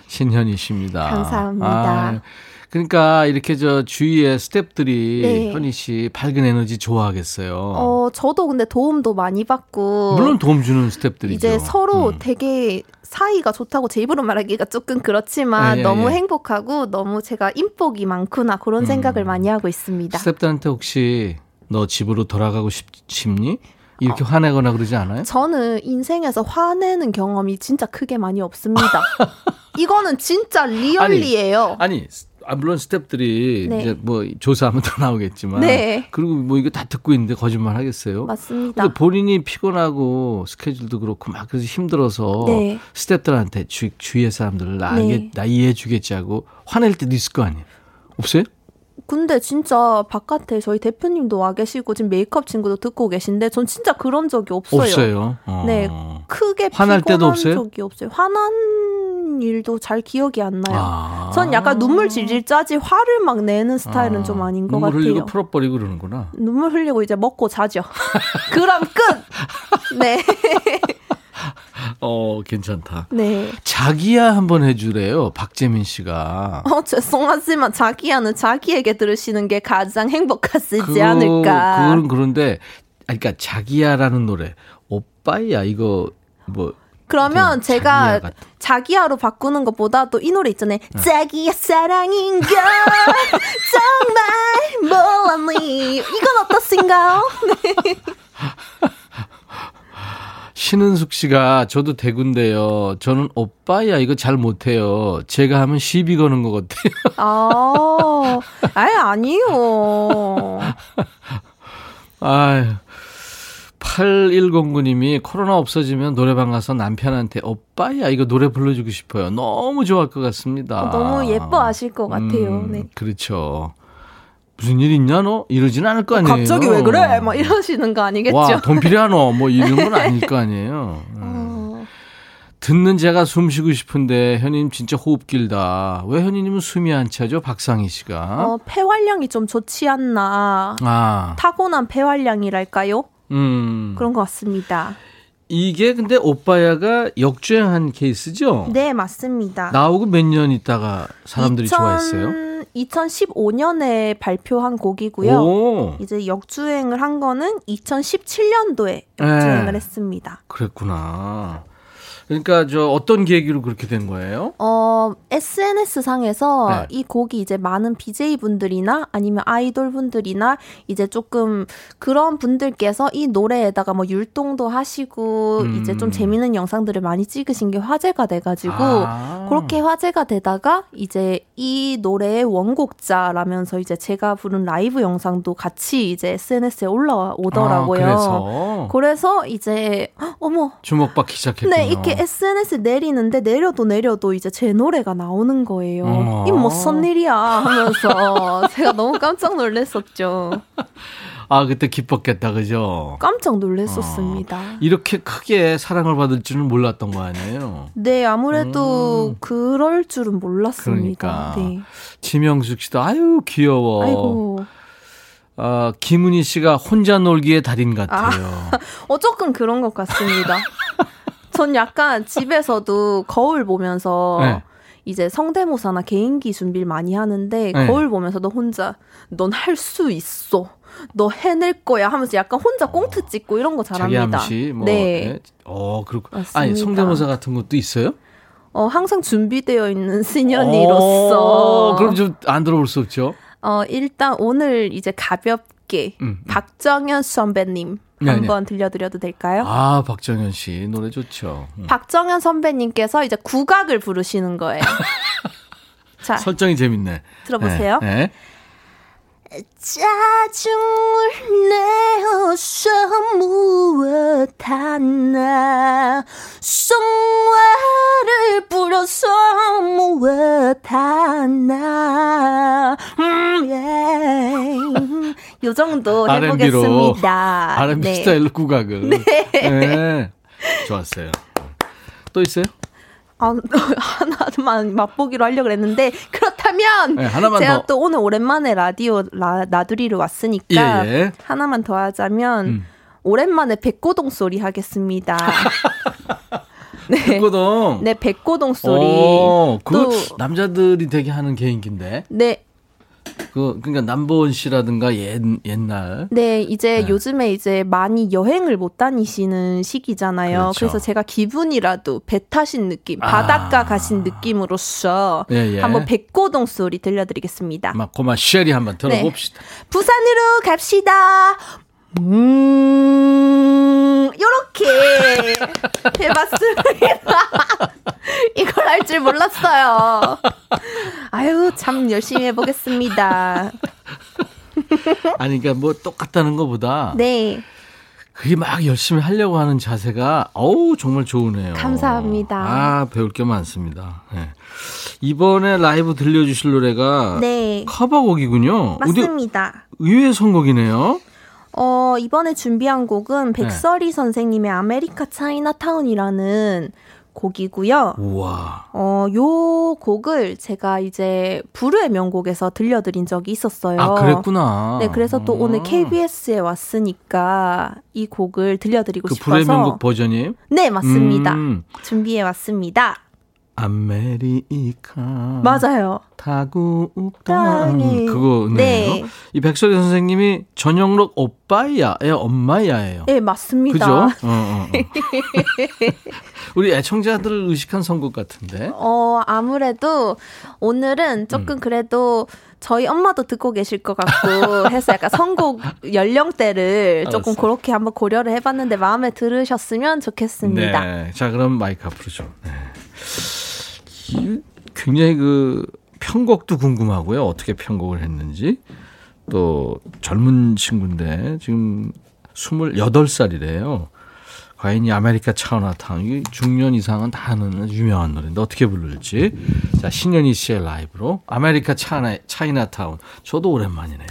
Speaker 6: 감사합니다.
Speaker 1: 아, 그러니까 이렇게 저 주위에 스탭들이
Speaker 6: 네.
Speaker 1: 현희 씨 밝은 에너지 좋아하겠어요.
Speaker 6: 어, 저도 근데 도움도 많이 받고.
Speaker 1: 물론 도움 주는 스탭들이죠.
Speaker 6: 이제 서로
Speaker 1: 음.
Speaker 6: 되게 사이가 좋다고 제 입으로 말하기가 조금 그렇지만
Speaker 1: 예, 예,
Speaker 6: 너무
Speaker 1: 예.
Speaker 6: 행복하고 너무 제가 인복이 많구나 그런 생각을 많이 하고 있습니다.
Speaker 1: 스탭들한테 혹시 너 집으로 돌아가고 싶, 싶니? 이렇게 화내거나 그러지 않아요?
Speaker 6: 저는 인생에서 화내는 경험이 진짜 크게 많이 없습니다. 이거는 진짜 리얼리예요.
Speaker 1: 아니, 아, 물론 스탭들이
Speaker 6: 네.
Speaker 1: 이제 뭐 조사하면 더 나오겠지만.
Speaker 6: 네.
Speaker 1: 그리고 뭐 이거 다 듣고 있는데 거짓말 하겠어요?
Speaker 6: 맞습니다.
Speaker 1: 근데 본인이 피곤하고 스케줄도 그렇고 막 그래서 힘들어서
Speaker 6: 네.
Speaker 1: 스탭들한테 주, 주위의 사람들을 나,
Speaker 6: 네.
Speaker 1: 나 이해해 주겠지 하고 화낼 때도 있을 거 아니에요? 없어요?
Speaker 6: 근데 진짜 바깥에 저희 대표님도 와 계시고 지금 메이크업 친구도 듣고 계신데 전 진짜 그런 적이 없어요.
Speaker 1: 없어요. 어.
Speaker 6: 네. 크게
Speaker 1: 화날 때도 없어요?
Speaker 6: 적이 없어요. 화난 일도 잘 기억이 안 나요.
Speaker 1: 아.
Speaker 6: 전 약간 눈물 질질 짜지 화를 막 내는 스타일은
Speaker 1: 아.
Speaker 6: 좀 아닌 것
Speaker 1: 눈물
Speaker 6: 같아요.
Speaker 1: 흘리고 풀어버리고 그러는구나.
Speaker 6: 눈물 흘리고 이제 먹고 자죠. 그럼 끝. 네.
Speaker 1: 어, 괜찮다.
Speaker 6: 네.
Speaker 1: 자기야 한번 해주래요. 박재민 씨가.
Speaker 6: 어, 죄송하지만 자기야는 자기에게 들으시는 게 가장 행복하시지
Speaker 1: 그-
Speaker 6: 않을까.
Speaker 1: 그건 그런데, 아니, 그러니까 자기야라는 노래. 오빠야, 이거, 뭐.
Speaker 6: 그러면
Speaker 1: 좀
Speaker 6: 제가
Speaker 1: 자기야.
Speaker 6: 자기야로 바꾸는 것보다 또이 노래 있잖아요.
Speaker 1: 네.
Speaker 6: 자기야 사랑인가 정말 몰랐니. 이건 어떻신가요?
Speaker 1: 신은숙 씨가 저도 대구인데요. 저는 오빠야 이거 잘 못해요. 제가 하면 시비 거는 것 같아요.
Speaker 6: 아, 아예 아니요.
Speaker 1: 아유. 8109님이 코로나 없어지면 노래방 가서 남편한테 오빠야 이거 노래 불러주고 싶어요. 너무 좋아할 것 같습니다.
Speaker 6: 어, 너무 예뻐하실 것 같아요.
Speaker 1: 음,
Speaker 6: 네.
Speaker 1: 그렇죠. 무슨 일 있냐 너? 이러진 않을 거 아니에요.
Speaker 6: 갑자기 왜 그래? 막 이러시는 거 아니겠죠?
Speaker 1: 와, 돈 필요하노? 뭐 이런 건 아닐 거 아니에요. 음.
Speaker 6: 어,
Speaker 1: 듣는 제가 숨 쉬고 싶은데 현님 진짜 호흡 길다. 왜 현님은 숨이 안 차죠? 박상희 씨가.
Speaker 6: 어, 폐활량이 좀 좋지 않나.
Speaker 1: 아,
Speaker 6: 타고난 폐활량이랄까요?
Speaker 1: 음.
Speaker 6: 그런 것 같습니다.
Speaker 1: 이게 근데 오빠야가 역주행한 케이스죠?
Speaker 6: 네, 맞습니다.
Speaker 1: 나오고 몇 년 있다가 사람들이 좋아했어요?
Speaker 6: 2015년에 발표한 곡이고요.
Speaker 1: 오,
Speaker 6: 이제 역주행을 한 거는 2017년도에 역주행을
Speaker 1: 네.
Speaker 6: 했습니다.
Speaker 1: 그랬구나. 그러니까 저 어떤 계기로 그렇게 된 거예요?
Speaker 6: 어, SNS 상에서
Speaker 1: 네.
Speaker 6: 이 곡이 이제 많은 BJ 분들이나 아니면 아이돌 분들이나 이제 조금 그런 분들께서 이 노래에다가 뭐 율동도 하시고
Speaker 1: 음.
Speaker 6: 이제 좀 재밌는 영상들을 많이 찍으신 게 화제가 돼가지고
Speaker 1: 아.
Speaker 6: 그렇게 화제가 되다가 이제 이 노래의 원곡자라면서 이제 제가 부른 라이브 영상도 같이 이제 SNS에 올라오더라고요.
Speaker 1: 아, 그래서
Speaker 6: 그래서 이제 헉, 어머
Speaker 1: 주목받기 시작했군요.
Speaker 6: 네, 이렇게 SNS 내리는데 내려도 내려도 이제 제 노래가 나오는 거예요.
Speaker 1: 어.
Speaker 6: 이 무슨 일이야 하면서 제가 너무 깜짝 놀랐었죠.
Speaker 1: 아 그때 기뻤겠다, 그죠?
Speaker 6: 깜짝 놀랐었습니다.
Speaker 1: 이렇게 크게 사랑을 받을 줄은 몰랐던 거 아니에요?
Speaker 6: 네, 아무래도
Speaker 1: 음.
Speaker 6: 그럴 줄은 몰랐습니다.
Speaker 1: 그러니까.
Speaker 6: 네.
Speaker 1: 지명숙 씨도 아유 귀여워.
Speaker 6: 아이고,
Speaker 1: 어, 김은희 씨가 혼자 놀기의 달인 같아요.
Speaker 6: 어, 조금 그런 것 같습니다. 전 약간 집에서도 거울 보면서
Speaker 1: 네.
Speaker 6: 이제 성대모사나 개인기 준비를 많이 하는데
Speaker 1: 네.
Speaker 6: 거울 보면서도 혼자 넌 할 수 있어. 너 해낼 거야 하면서 약간 혼자 꽁트 찍고 이런 거
Speaker 1: 자기
Speaker 6: 잘합니다.
Speaker 1: 암시 뭐.
Speaker 6: 네.
Speaker 1: 예. 어, 그렇고.
Speaker 6: 맞습니다.
Speaker 1: 아니, 성대모사 같은 것도 있어요?
Speaker 6: 어, 항상 준비되어 있는 신현이로서
Speaker 1: 어, 그럼 좀 안 들어볼 수 없죠?
Speaker 6: 어, 일단 오늘 이제 가볍게
Speaker 1: 음, 음.
Speaker 6: 박정현 선배님
Speaker 1: 네,
Speaker 6: 한번 들려드려도 될까요?
Speaker 1: 아, 박정현 씨 노래 좋죠. 음.
Speaker 6: 박정현 선배님께서 이제 국악을 부르시는 거예요. 자,
Speaker 1: 설정이 재밌네.
Speaker 6: 들어보세요.
Speaker 1: 네, 네.
Speaker 3: 짜증을 내어서 무엇 하나 성화를 불어서 무엇 하나 음, 예.
Speaker 6: 요 정도
Speaker 1: R&B로
Speaker 6: 해보겠습니다.
Speaker 1: R&B
Speaker 6: 네.
Speaker 1: 스타일로 국악을. 네. 좋았어요. 또 있어요?
Speaker 6: 아, 하나만 맛보기로 하려고 했는데 그렇다면
Speaker 1: 네,
Speaker 6: 제가
Speaker 1: 더.
Speaker 6: 또 오늘 오랜만에 라디오 라, 나들이로 왔으니까
Speaker 1: 예, 예.
Speaker 6: 하나만 더 하자면
Speaker 1: 음.
Speaker 6: 오랜만에 백고동 소리 하겠습니다. 네.
Speaker 1: 백고동.
Speaker 6: 네, 백고동 소리.
Speaker 1: 오,
Speaker 6: 그또
Speaker 1: 남자들이 되게 하는 개인기인데.
Speaker 6: 네,
Speaker 1: 그 그러니까 남보은 씨라든가 옛 옛날
Speaker 6: 네, 이제
Speaker 1: 네.
Speaker 6: 요즘에 이제 많이 여행을 못 다니시는 시기잖아요.
Speaker 1: 그렇죠.
Speaker 6: 그래서 제가 기분이라도 배 타신 느낌,
Speaker 1: 아.
Speaker 6: 바닷가 가신 느낌으로서
Speaker 1: 예, 예.
Speaker 6: 한번 백고동 소리 들려드리겠습니다.
Speaker 1: 막 고마 쉐리 한번 들어봅시다.
Speaker 6: 부산으로 갑시다. 음, 요렇게 해봤습니다. 이걸 할 줄 몰랐어요. 아유, 참 열심히 해보겠습니다.
Speaker 1: 아니 그러니까 뭐 똑같다는 것보다
Speaker 6: 네,
Speaker 1: 그게 막 열심히 하려고 하는 자세가 어우 정말 좋으네요.
Speaker 6: 감사합니다.
Speaker 1: 아 배울 게 많습니다. 네. 이번에 라이브 들려주실 노래가
Speaker 6: 네.
Speaker 1: 커버곡이군요.
Speaker 6: 맞습니다.
Speaker 1: 의외의 선곡이네요.
Speaker 6: 어, 이번에 준비한 곡은
Speaker 1: 네.
Speaker 6: 백설희 선생님의 아메리카 차이나타운이라는 곡이고요.
Speaker 1: 우와.
Speaker 6: 어, 요 곡을 제가 이제 불후의 명곡에서 들려드린 적이 있었어요.
Speaker 1: 아 그랬구나.
Speaker 6: 네, 그래서 또 오늘
Speaker 1: 음.
Speaker 6: KBS에 왔으니까 이 곡을 들려드리고
Speaker 1: 그
Speaker 6: 싶어서.
Speaker 1: 불후의 명곡 버전이에요?
Speaker 6: 네, 맞습니다.
Speaker 1: 음.
Speaker 6: 준비해 왔습니다.
Speaker 1: 아메리카.
Speaker 6: 맞아요.
Speaker 1: 타고
Speaker 6: 땅에.
Speaker 1: 그거네요.
Speaker 6: 네.
Speaker 1: 이 백설이 선생님이 전영록 오빠야의 엄마야예요.
Speaker 6: 네, 맞습니다.
Speaker 1: 그죠? 어, 어, 어. 우리 애청자들을 의식한 선곡 같은데.
Speaker 6: 어, 아무래도 오늘은 조금 그래도 저희 엄마도 듣고 계실 것 같고 해서 약간 선곡 연령대를 조금
Speaker 1: 알았어.
Speaker 6: 그렇게 한번 고려를 해봤는데 마음에 들으셨으면 좋겠습니다.
Speaker 1: 네. 자, 그럼 마이크 앞으로 좀. 네. 이- 굉장히 그 편곡도 궁금하고요. 어떻게 편곡을 했는지. 또 젊은 친구인데 지금 28살이래요. 과연 이 아메리카 차이나타운 이 중년 이상은 다 아는 유명한 노래인데 어떻게 부를지. 자, 신현희 씨의 라이브로 아메리카 차이나, 차이나타운. 저도 오랜만이네요.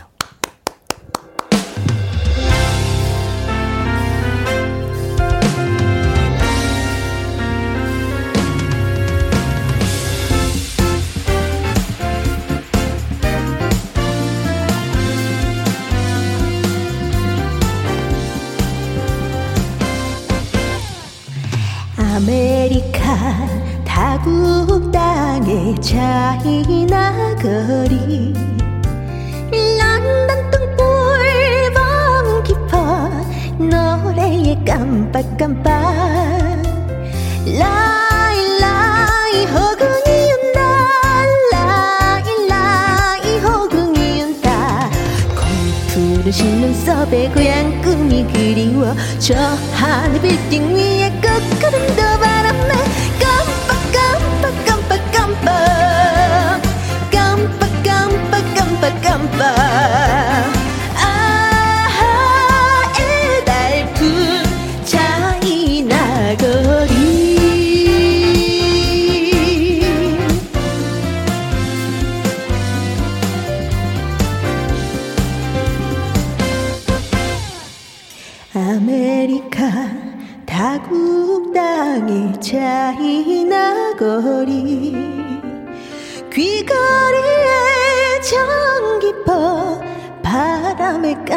Speaker 3: 아메리카 다국 땅의 차이나 거리. 런던 뚱불 밤 깊어 노래에 깜빡깜빡. 라이 라이 허공이 운다. 라이 라이 허공이 운다. 공투를 신는 섭의 고향 꿈이 그리워 저 하늘 빌딩 위에 거꾸름도 number.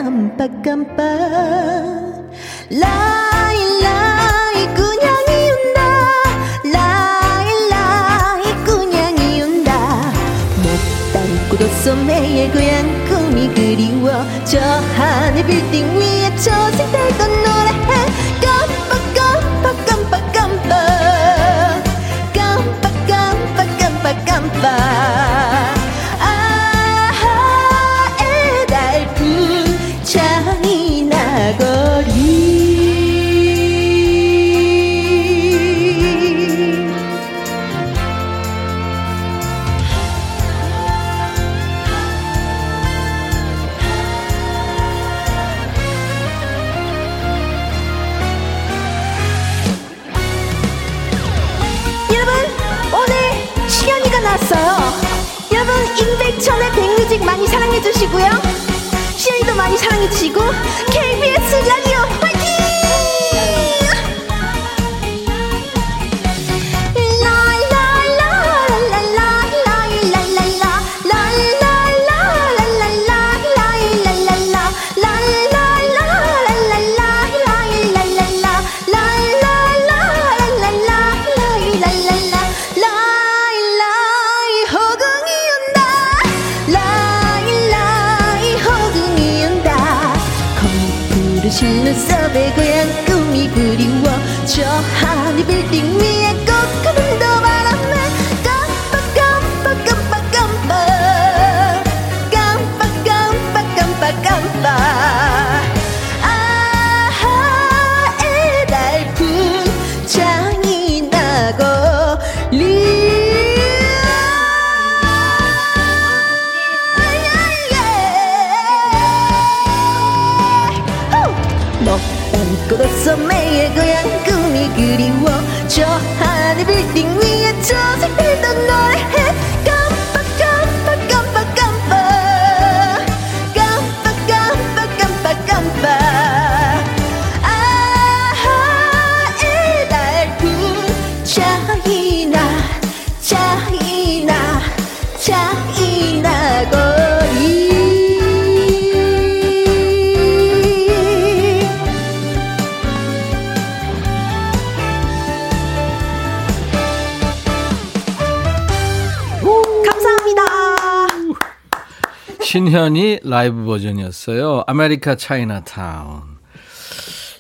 Speaker 3: 깜빡깜빡. 라일라이 꾸냥이 운다. 라일라이 꾸냥이 운다. 못 담고도 소매의 고향 꿈이 그리워. 저 하늘 빌딩 위에 저 색달던 지고
Speaker 1: 신현희 라이브 버전이었어요. 아메리카 차이나타운.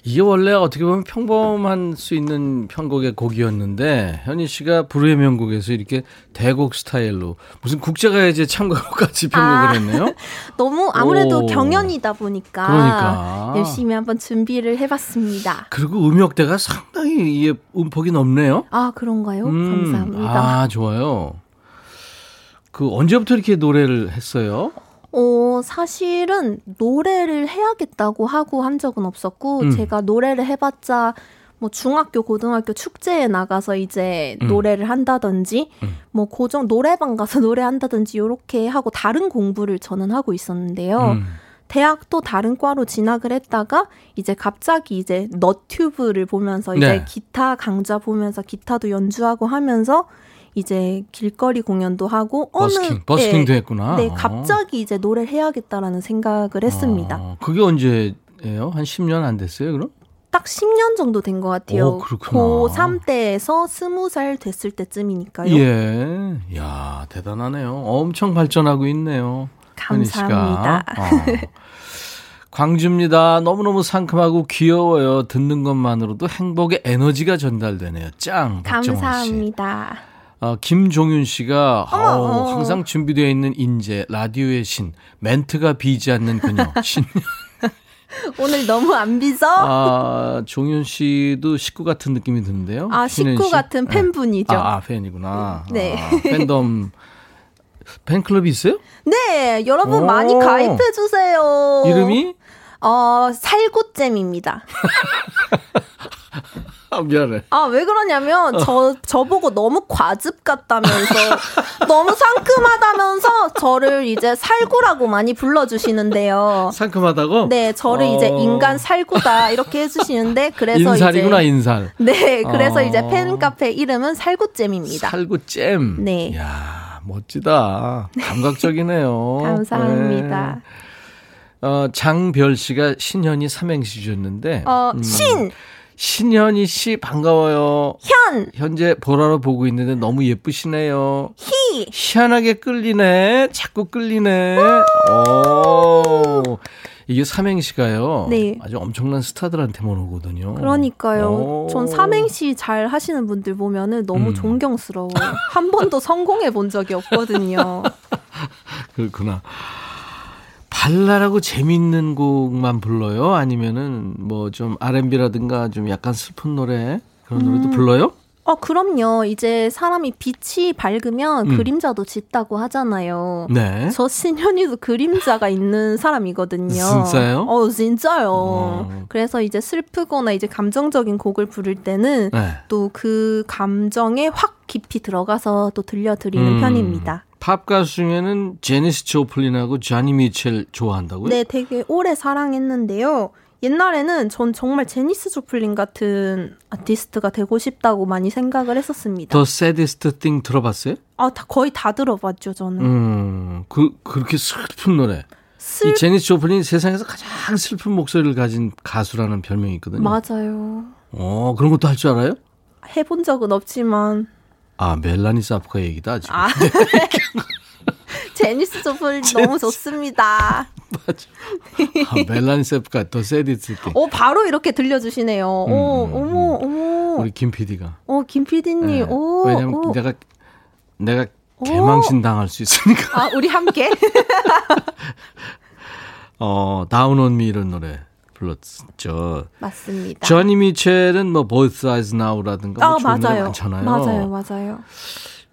Speaker 1: 이게 원래 어떻게 보면 평범할 수 있는 편곡의 곡이었는데 현희 씨가 불후의 명곡에서 이렇게 대곡 스타일로 무슨 국제가요제 참가곡같이 편곡을
Speaker 6: 아.
Speaker 1: 했네요.
Speaker 6: 너무 아무래도
Speaker 1: 오.
Speaker 6: 경연이다 보니까
Speaker 1: 그러니까.
Speaker 6: 열심히 한번 준비를 해봤습니다.
Speaker 1: 그리고 음역대가 상당히 이게 음폭이 높네요.
Speaker 6: 아 그런가요?
Speaker 1: 음,
Speaker 6: 감사합니다.
Speaker 1: 아 좋아요. 그 언제부터 이렇게 노래를 했어요?
Speaker 6: 어, 사실은 노래를 해야겠다고 하고 한 적은 없었고,
Speaker 1: 음.
Speaker 6: 제가 노래를 해봤자, 뭐 중학교, 고등학교 축제에 나가서 이제
Speaker 1: 음.
Speaker 6: 노래를 한다든지, 뭐 고정 노래방 가서 노래한다든지 요렇게 하고 다른 공부를 저는 하고 있었는데요.
Speaker 1: 음.
Speaker 6: 대학도 다른 과로 진학을 했다가 이제 갑자기 이제 너튜브를 보면서 이제
Speaker 1: 네.
Speaker 6: 기타 강좌 보면서 기타도 연주하고 하면서 이제 길거리 공연도 하고
Speaker 1: 버스킹,
Speaker 6: 어느
Speaker 1: 버스킹도
Speaker 6: 예,
Speaker 1: 했구나.
Speaker 6: 네,
Speaker 1: 어.
Speaker 6: 갑자기 이제 노래를 해야겠다라는 생각을 했습니다.
Speaker 1: 아, 그게 언제예요? 한 10년 안 됐어요, 그럼?
Speaker 6: 딱 10년 정도 된 것 같아요.
Speaker 1: 오, 그렇구나.
Speaker 6: 고3 때에서 20살 됐을 때쯤이니까요.
Speaker 1: 예. 야, 대단하네요. 엄청 발전하고 있네요.
Speaker 6: 감사합니다.
Speaker 1: 어. 광주입니다. 너무너무 상큼하고 귀여워요. 듣는 것만으로도 행복의 에너지가 전달되네요. 짱.
Speaker 6: 감사합니다.
Speaker 1: 어, 김종윤 씨가 어우,
Speaker 6: 어머.
Speaker 1: 항상 준비되어 있는 인재, 라디오의 신, 멘트가 비지 않는 그녀. 신.
Speaker 6: 오늘 너무 안 빚어?
Speaker 1: 아, 종윤 씨도 식구 같은 느낌이 드는데요.
Speaker 6: 아, 식구
Speaker 1: 씨?
Speaker 6: 같은
Speaker 1: 네.
Speaker 6: 팬분이죠.
Speaker 1: 아, 아, 팬이구나.
Speaker 6: 네.
Speaker 1: 아, 팬덤 팬클럽이 있어요?
Speaker 6: 네, 여러분
Speaker 1: 오.
Speaker 6: 많이 가입해 주세요.
Speaker 1: 이름이?
Speaker 6: 어, 살구잼입니다.
Speaker 1: 아, 미안해.
Speaker 6: 아, 왜 그러냐면,
Speaker 1: 어.
Speaker 6: 저, 저보고 너무 과즙 같다면서, 너무 상큼하다면서, 저를 이제 살구라고 많이 불러주시는데요.
Speaker 1: 상큼하다고?
Speaker 6: 네, 저를
Speaker 1: 어.
Speaker 6: 이제 인간 살구다, 이렇게 해주시는데, 그래서
Speaker 1: 인살이구나,
Speaker 6: 이제.
Speaker 1: 인살.
Speaker 6: 네, 그래서
Speaker 1: 어.
Speaker 6: 이제 팬카페 이름은 살구잼입니다.
Speaker 1: 살구잼.
Speaker 6: 네.
Speaker 1: 야 멋지다. 감각적이네요.
Speaker 6: 감사합니다.
Speaker 1: 네. 어, 장별 씨가 신현이 삼행시 주셨는데.
Speaker 6: 어,
Speaker 1: 음,
Speaker 6: 신,
Speaker 1: 신현이 씨 반가워요.
Speaker 6: 현,
Speaker 1: 현재 보라로 보고 있는데 너무 예쁘시네요.
Speaker 6: 희.
Speaker 1: 희한하게 끌리네. 자꾸 끌리네. 오. 이게 삼행시가요.
Speaker 6: 네.
Speaker 1: 아주 엄청난 스타들한테만 오거든요.
Speaker 6: 그러니까요.
Speaker 1: 오.
Speaker 6: 전 삼행시 잘 하시는 분들 보면은 너무
Speaker 1: 음.
Speaker 6: 존경스러워요. 한 번도 성공해 본 적이 없거든요.
Speaker 1: 그렇구나. 발랄하고 재밌는 곡만 불러요? 아니면은 뭐 좀 R&B라든가 좀 약간 슬픈 노래 그런
Speaker 6: 음.
Speaker 1: 노래도 불러요?
Speaker 6: 어, 그럼요. 이제 사람이 빛이 밝으면
Speaker 1: 음.
Speaker 6: 그림자도 짙다고 하잖아요.
Speaker 1: 네.
Speaker 6: 저 신현이도 그림자가 있는 사람이거든요.
Speaker 1: 진짜요?
Speaker 6: 어, 진짜요.
Speaker 1: 어.
Speaker 6: 그래서 이제 슬프거나 이제 감정적인 곡을 부를 때는
Speaker 1: 네.
Speaker 6: 또그 감정에 확 깊이 들어가서 또 들려드리는
Speaker 1: 음.
Speaker 6: 편입니다.
Speaker 1: 팝 가수 중에는 제니스 조플린하고 자니 미첼 좋아한다고요?
Speaker 6: 네, 되게 오래 사랑했는데요. 옛날에는 전 정말 제니스 조플린 같은 아티스트가 되고 싶다고 많이 생각을 했었습니다.
Speaker 1: 더 Saddest Thing 들어봤어요?
Speaker 6: 아, 다, 거의 다 들어봤죠, 저는.
Speaker 1: 음, 그 그렇게 슬픈 노래.
Speaker 6: 슬
Speaker 1: 이 제니스 조플린 세상에서 가장 슬픈 목소리를 가진 가수라는 별명이 있거든요.
Speaker 6: 맞아요.
Speaker 1: 어, 그런 것도 할 줄 알아요?
Speaker 6: 해본 적은 없지만
Speaker 1: 아, 멜라니 사프카 얘기다 지금.
Speaker 6: 아 제니스 조플린 너무 좋습니다.
Speaker 1: 아, 멜라니 사프카 더 새디스트 띵.
Speaker 6: 오 바로 이렇게 들려주시네요. 오
Speaker 1: 음,
Speaker 6: 어머 어머.
Speaker 1: 우리 김 PD가.
Speaker 6: 어김 PD님. 오
Speaker 1: 왜냐면
Speaker 6: 오.
Speaker 1: 내가 내가 개망신 당할 수 있으니까.
Speaker 6: 아 우리 함께.
Speaker 1: 어, 다운 온 미 이런 노래 불렀죠.
Speaker 6: 맞습니다.
Speaker 1: 저니 미첼은 뭐 Both Sides Now라든가
Speaker 6: 뭐아
Speaker 1: 좋은 노래
Speaker 6: 맞아요.
Speaker 1: 많잖아요.
Speaker 6: 맞아요 맞아요.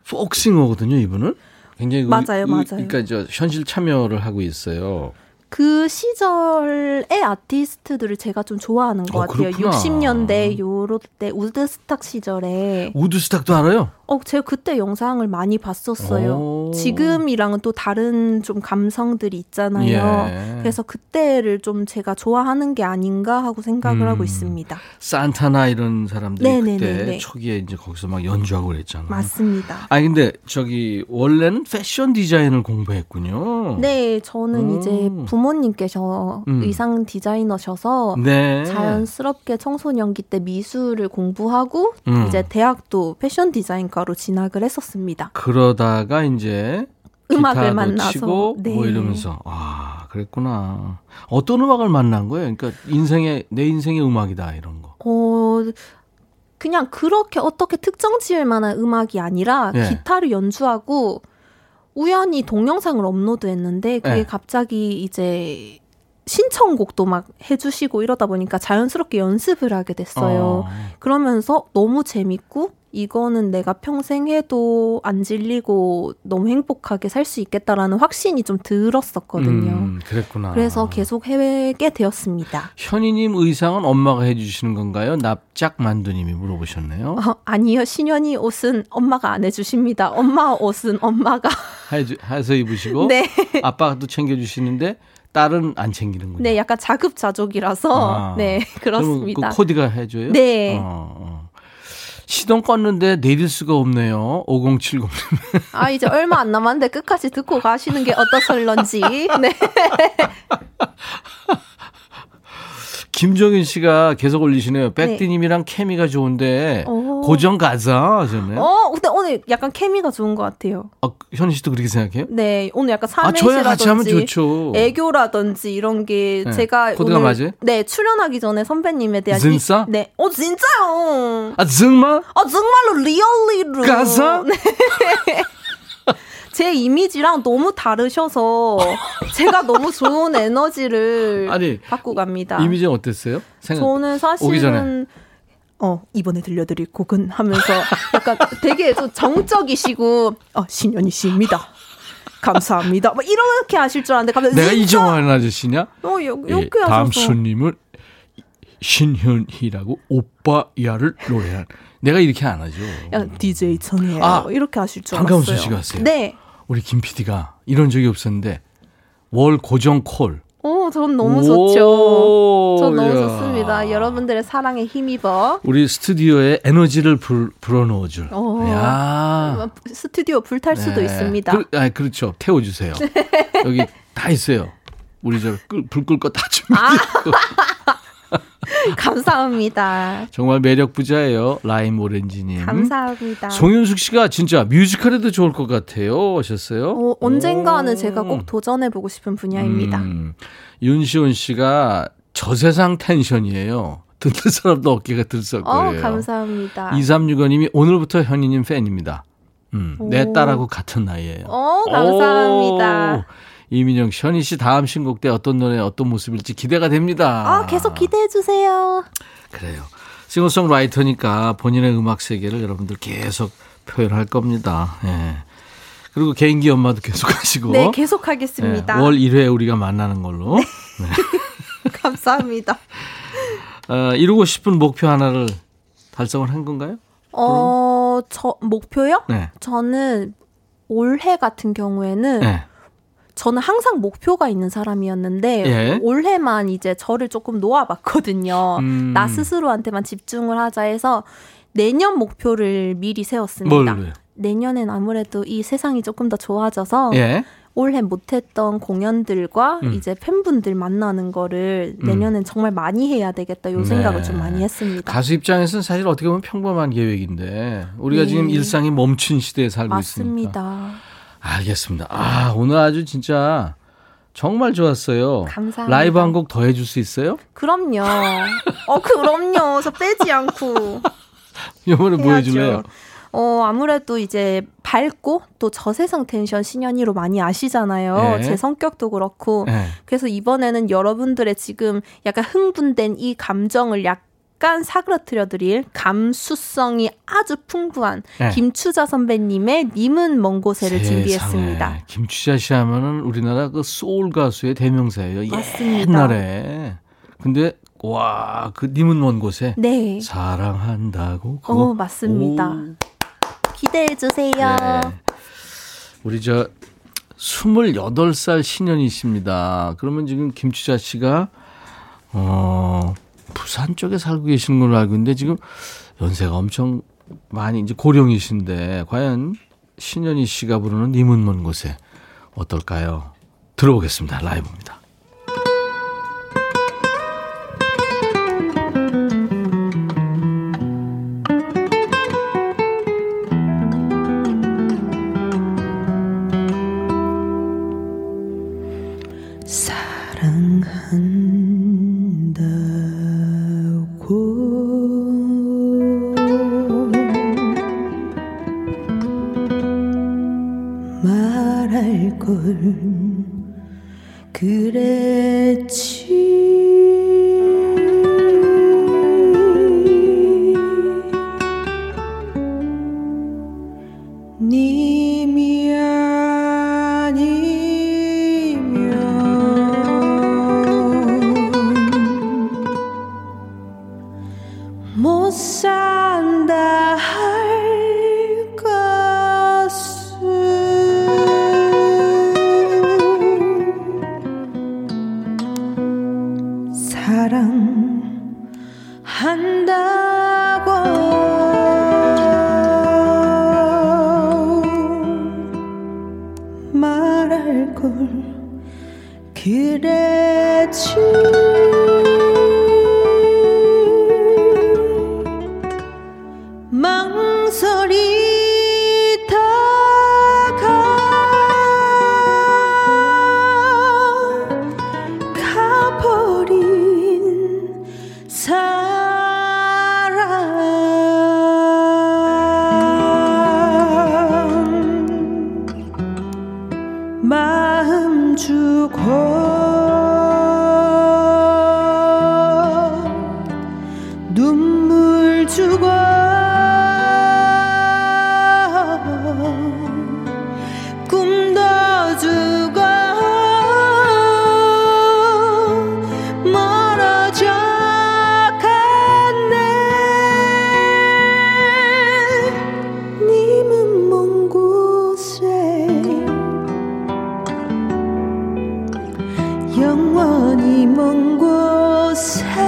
Speaker 1: 폭싱어거든요, 이분은. 굉장히 의-
Speaker 6: 맞아요,
Speaker 1: 의-
Speaker 6: 맞아요.
Speaker 1: 그러니까 저 현실 참여를 하고 있어요.
Speaker 6: 그 시절의 아티스트들을 제가 좀 좋아하는 것
Speaker 1: 어,
Speaker 6: 같아요.
Speaker 1: 그렇구나.
Speaker 6: 60년대 요럴 때 우드스탁 시절에
Speaker 1: 우드스탁도 알아요?
Speaker 6: 어 제가 그때 영상을 많이 봤었어요.
Speaker 1: 오.
Speaker 6: 지금이랑은 또 다른 좀 감성들이 있잖아요.
Speaker 1: 예.
Speaker 6: 그래서 그때를 좀 제가 좋아하는 게 아닌가 하고 생각을
Speaker 1: 음.
Speaker 6: 하고 있습니다.
Speaker 1: 산타나 이런 사람들이
Speaker 6: 네네네네.
Speaker 1: 그때 초기에 이제 거기서 막 연주하고 그랬잖아요.
Speaker 6: 맞습니다.
Speaker 1: 아니 근데 저기 원래는 패션 디자인을 공부했군요.
Speaker 6: 네, 저는
Speaker 1: 오.
Speaker 6: 이제 부모님께서
Speaker 1: 음.
Speaker 6: 의상 디자이너셔서
Speaker 1: 네.
Speaker 6: 자연스럽게 청소년기 때 미술을 공부하고
Speaker 1: 음.
Speaker 6: 이제 대학도 패션 디자인 과로 진학을 했었습니다.
Speaker 1: 그러다가 이제
Speaker 6: 음악을 만나서,
Speaker 1: 치고
Speaker 6: 네.
Speaker 1: 뭐 이러면서 아 그랬구나. 어떤 음악을 만난 거예요? 그러니까 인생의 내 인생의 음악이다 이런 거.
Speaker 6: 어, 그냥 그렇게 어떻게 특정 지을 만한 음악이 아니라
Speaker 1: 예.
Speaker 6: 기타를 연주하고 우연히 동영상을 업로드했는데 그게
Speaker 1: 예.
Speaker 6: 갑자기 이제 신청곡도 막 해주시고 이러다 보니까 자연스럽게 연습을 하게 됐어요.
Speaker 1: 어.
Speaker 6: 그러면서 너무 재밌고 이거는 내가 평생 해도 안 질리고 너무 행복하게 살 수 있겠다라는 확신이 좀 들었었거든요.
Speaker 1: 음, 그랬구나.
Speaker 6: 그래서 계속 해외게 되었습니다.
Speaker 1: 현이님 의상은 엄마가 해주시는 건가요? 납작 만두님이 물어보셨네요.
Speaker 6: 어, 아니요, 신현이 옷은 엄마가 안 해주십니다. 엄마 옷은 엄마가.
Speaker 1: 해주, 해서 입으시고
Speaker 6: 네.
Speaker 1: 아빠도 챙겨주시는데 딸은 안 챙기는군요.
Speaker 6: 네, 약간 자급자족이라서.
Speaker 1: 아.
Speaker 6: 네,
Speaker 1: 그러면
Speaker 6: 그렇습니다.
Speaker 1: 그 코디가 해줘요?
Speaker 6: 네.
Speaker 1: 어, 어. 시동 껐는데 내릴 수가 없네요. 5070님.
Speaker 6: 아, 이제 얼마 안 남았는데 끝까지 듣고 가시는 게 어떠설런지. 네.
Speaker 1: 김정인 씨가 계속 올리시네요.
Speaker 6: 네.
Speaker 1: 백디님이랑 케미가 좋은데
Speaker 6: 오.
Speaker 1: 고정 가자 하셨네요.
Speaker 6: 어, 근데 오늘 약간 케미가 좋은 것 같아요.
Speaker 1: 어, 현희 씨도 그렇게 생각해요?
Speaker 6: 네, 오늘 약간
Speaker 1: 아,
Speaker 6: 삼행시라든지
Speaker 1: 좋죠.
Speaker 6: 애교라든지 이런 게
Speaker 1: 네.
Speaker 6: 제가
Speaker 1: 코드가
Speaker 6: 오늘
Speaker 1: 맞아요?
Speaker 6: 네 출연하기 전에 선배님에 대한
Speaker 1: 진짜?
Speaker 6: 이, 네, 어 진짜요.
Speaker 1: 아, 정말?
Speaker 6: 아 정말로 리얼리로
Speaker 1: 가사?
Speaker 6: 네. 제 이미지랑 너무 다르셔서 제가 너무 좋은 에너지를
Speaker 1: 아니,
Speaker 6: 갖고 갑니다.
Speaker 1: 이미지는 어땠어요? 생각,
Speaker 6: 저는. 사실은 어 이번에 들려드릴 곡은 하면서 약간 되게 좀 정적이시고 어 신현희 씨입니다. 감사합니다. 막 이렇게 하실 줄 알았는데 갑자기
Speaker 1: 내가? 이정환 아저씨냐?
Speaker 6: 어 요,
Speaker 1: 예,
Speaker 6: 이렇게
Speaker 1: 다음
Speaker 6: 하셔서
Speaker 1: 손님은 신현희라고 오빠 야를 노래한. 내가 이렇게 안 하죠.
Speaker 6: 야, DJ 천이에요.
Speaker 1: 아,
Speaker 6: 이렇게 하실 줄
Speaker 1: 한가운수
Speaker 6: 알았어요.
Speaker 1: 씨가 하세요?
Speaker 6: 네.
Speaker 1: 우리 김 PD가 이런 적이 없었는데 월 고정 콜.
Speaker 6: 오, 전 너무
Speaker 1: 오,
Speaker 6: 좋죠. 전 너무
Speaker 1: 야.
Speaker 6: 좋습니다. 여러분들의 사랑에 힘입어.
Speaker 1: 우리 스튜디오에 에너지를 불, 불어넣어줄.
Speaker 6: 오.
Speaker 1: 야.
Speaker 6: 스튜디오 불탈 수도
Speaker 1: 네.
Speaker 6: 있습니다.
Speaker 1: 그, 아, 그렇죠. 태워주세요. 여기 다 있어요. 우리 저불 끌거다 준비돼.
Speaker 6: 감사합니다.
Speaker 1: 정말 매력 부자예요. 라임 오렌지님.
Speaker 6: 감사합니다.
Speaker 1: 송윤숙 씨가 진짜 뮤지컬에도 좋을 것 같아요. 하셨어요?
Speaker 6: 어, 언젠가는
Speaker 1: 오.
Speaker 6: 제가 꼭 도전해보고 싶은 분야입니다.
Speaker 1: 음, 윤시온 씨가 저세상 텐션이에요. 듣는 사람도 어깨가 들썩거려요.
Speaker 6: 어, 감사합니다.
Speaker 1: 2365님이 오늘부터 현이님 팬입니다. 음, 내
Speaker 6: 오.
Speaker 1: 딸하고 같은 나이예요.
Speaker 6: 어, 감사합니다.
Speaker 1: 오, 이민영 씨, 현희 씨 다음 신곡 때 어떤 노래, 어떤 모습일지 기대가 됩니다.
Speaker 6: 아, 계속 기대해 주세요.
Speaker 1: 그래요. 싱어송라이터니까 본인의 음악 세계를 여러분들 계속 표현할 겁니다. 예. 그리고 개인기 연마도 계속 하시고.
Speaker 6: 네, 계속 하겠습니다.
Speaker 1: 예, 월 1회 우리가 만나는 걸로.
Speaker 6: 감사합니다.
Speaker 1: 어, 이루고 싶은 목표 하나를 달성을 한 건가요?
Speaker 6: 어, 저, 목표요?
Speaker 1: 네.
Speaker 6: 저는 올해 같은 경우에는
Speaker 1: 네.
Speaker 6: 저는 항상 목표가 있는 사람이었는데
Speaker 1: 예.
Speaker 6: 올해만 이제 저를 조금 놓아봤거든요.
Speaker 1: 음.
Speaker 6: 나 스스로한테만 집중을 하자 해서 내년 목표를 미리 세웠습니다.
Speaker 1: 뭘로요?
Speaker 6: 내년엔 아무래도 이 세상이 조금 더 좋아져서
Speaker 1: 예.
Speaker 6: 올해 못했던 공연들과
Speaker 1: 음.
Speaker 6: 이제 팬분들 만나는 거를 내년엔 정말 많이 해야 되겠다 요 생각을
Speaker 1: 네.
Speaker 6: 좀 많이 했습니다.
Speaker 1: 가수 입장에서는 사실 어떻게 보면 평범한 계획인데 우리가
Speaker 6: 네.
Speaker 1: 지금 일상이 멈춘 시대에 살고 있으니까.
Speaker 6: 맞습니다.
Speaker 1: 알겠습니다. 아, 오늘 아주 진짜 정말 좋았어요.
Speaker 6: 감사합니다.
Speaker 1: 라이브 한 곡 더 해줄 수 있어요?
Speaker 6: 그럼요. 어, 그럼요. 저 빼지 않고.
Speaker 1: 이번에 뭐. 해줄래요?
Speaker 6: 어, 아무래도 이제 밝고 또 저세상 텐션 신현이로 많이 아시잖아요.
Speaker 1: 네.
Speaker 6: 제 성격도 그렇고.
Speaker 1: 네.
Speaker 6: 그래서 이번에는 여러분들의 지금 약간 흥분된 이 감정을 약간 사그러뜨려 드릴 감수성이 아주 풍부한
Speaker 1: 네.
Speaker 6: 김추자 선배님의 님은 먼 곳에를
Speaker 1: 세상에.
Speaker 6: 준비했습니다.
Speaker 1: 김추자 씨 하면은 우리나라 그 소울 가수의 대명사예요.
Speaker 6: 맞습니다.
Speaker 1: 옛날에. 근데 와, 그 님은 먼 곳에
Speaker 6: 네.
Speaker 1: 사랑한다고.
Speaker 6: 어, 맞습니다.
Speaker 1: 오.
Speaker 6: 기대해 주세요.
Speaker 1: 네. 우리 저 28살 신년이십니다. 그러면 지금 김추자 씨가 어 부산 쪽에 살고 계시는 걸로 알고 있는데 지금 연세가 엄청 많이 이제 고령이신데 과연 신현희 씨가 부르는 님은 먼 곳에 어떨까요? 들어보겠습니다. 라이브입니다.
Speaker 3: 영원히 먼 곳에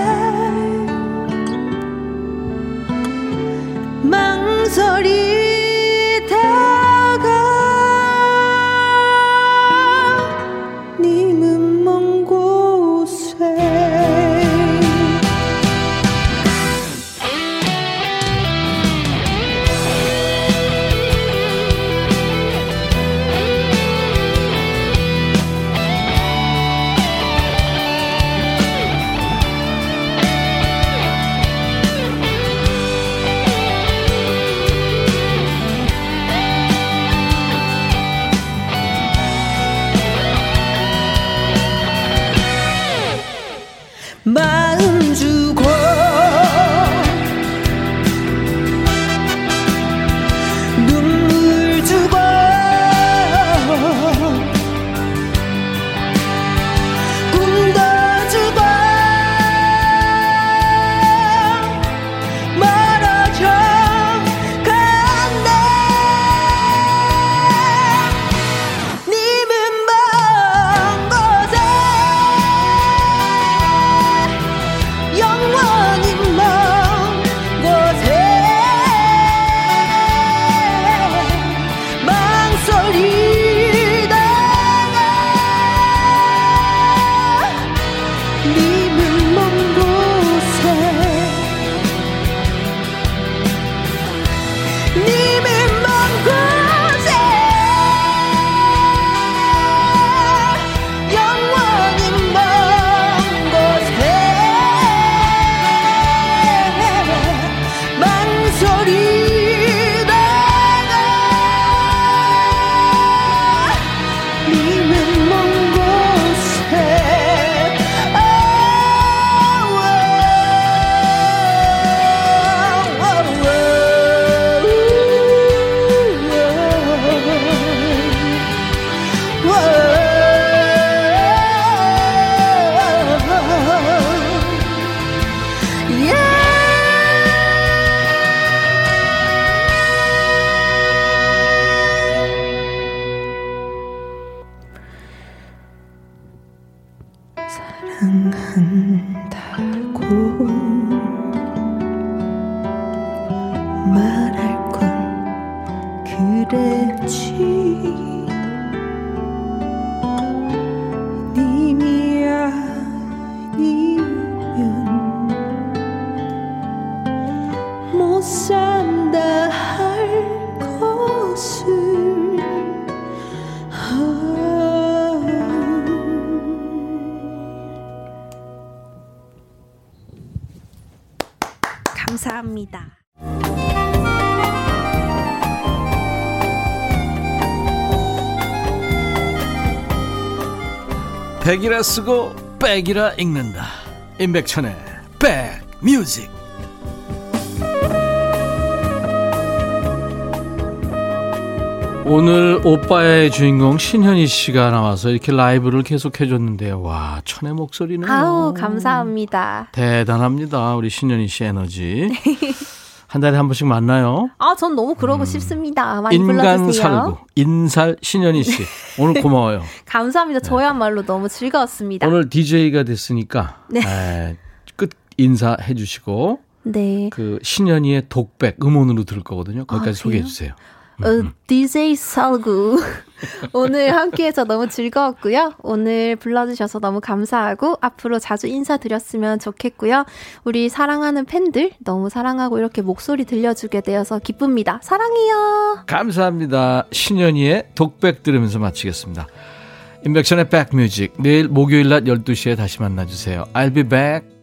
Speaker 1: 백이라 쓰고 백이라 읽는다. 임백천의 백뮤직. 오늘 오빠의 주인공 신현희 씨가 나와서 이렇게 라이브를 계속 해줬는데요. 와, 천의 목소리는.
Speaker 6: 아우, 감사합니다.
Speaker 1: 대단합니다. 우리 신현희 씨 에너지. 한 달에 한 번씩 만나요.
Speaker 6: 아, 전 너무 그러고 싶습니다. 많이
Speaker 1: 인간
Speaker 6: 불러주세요.
Speaker 1: 살구, 인살 신현희 씨. 오늘 고마워요.
Speaker 6: 감사합니다. 저야말로 너무 즐거웠습니다.
Speaker 1: 오늘 DJ가 됐으니까
Speaker 6: 네.
Speaker 1: 에, 끝 인사해 주시고
Speaker 6: 네.
Speaker 1: 그 신현희의 독백 음원으로 들을 거거든요. 거기까지
Speaker 6: 아,
Speaker 1: 소개해? 주세요.
Speaker 6: 어, DJ 살구. 오늘 함께해서 너무 즐거웠고요. 오늘 불러주셔서 너무 감사하고 앞으로 자주 인사드렸으면 좋겠고요. 우리 사랑하는 팬들 너무 사랑하고 이렇게 목소리 들려주게 되어서 기쁩니다. 사랑해요.
Speaker 1: 감사합니다. 신현희의 독백 들으면서 마치겠습니다. 인백션의 백뮤직 내일 목요일 낮 12시에 다시 만나주세요. I'll be back.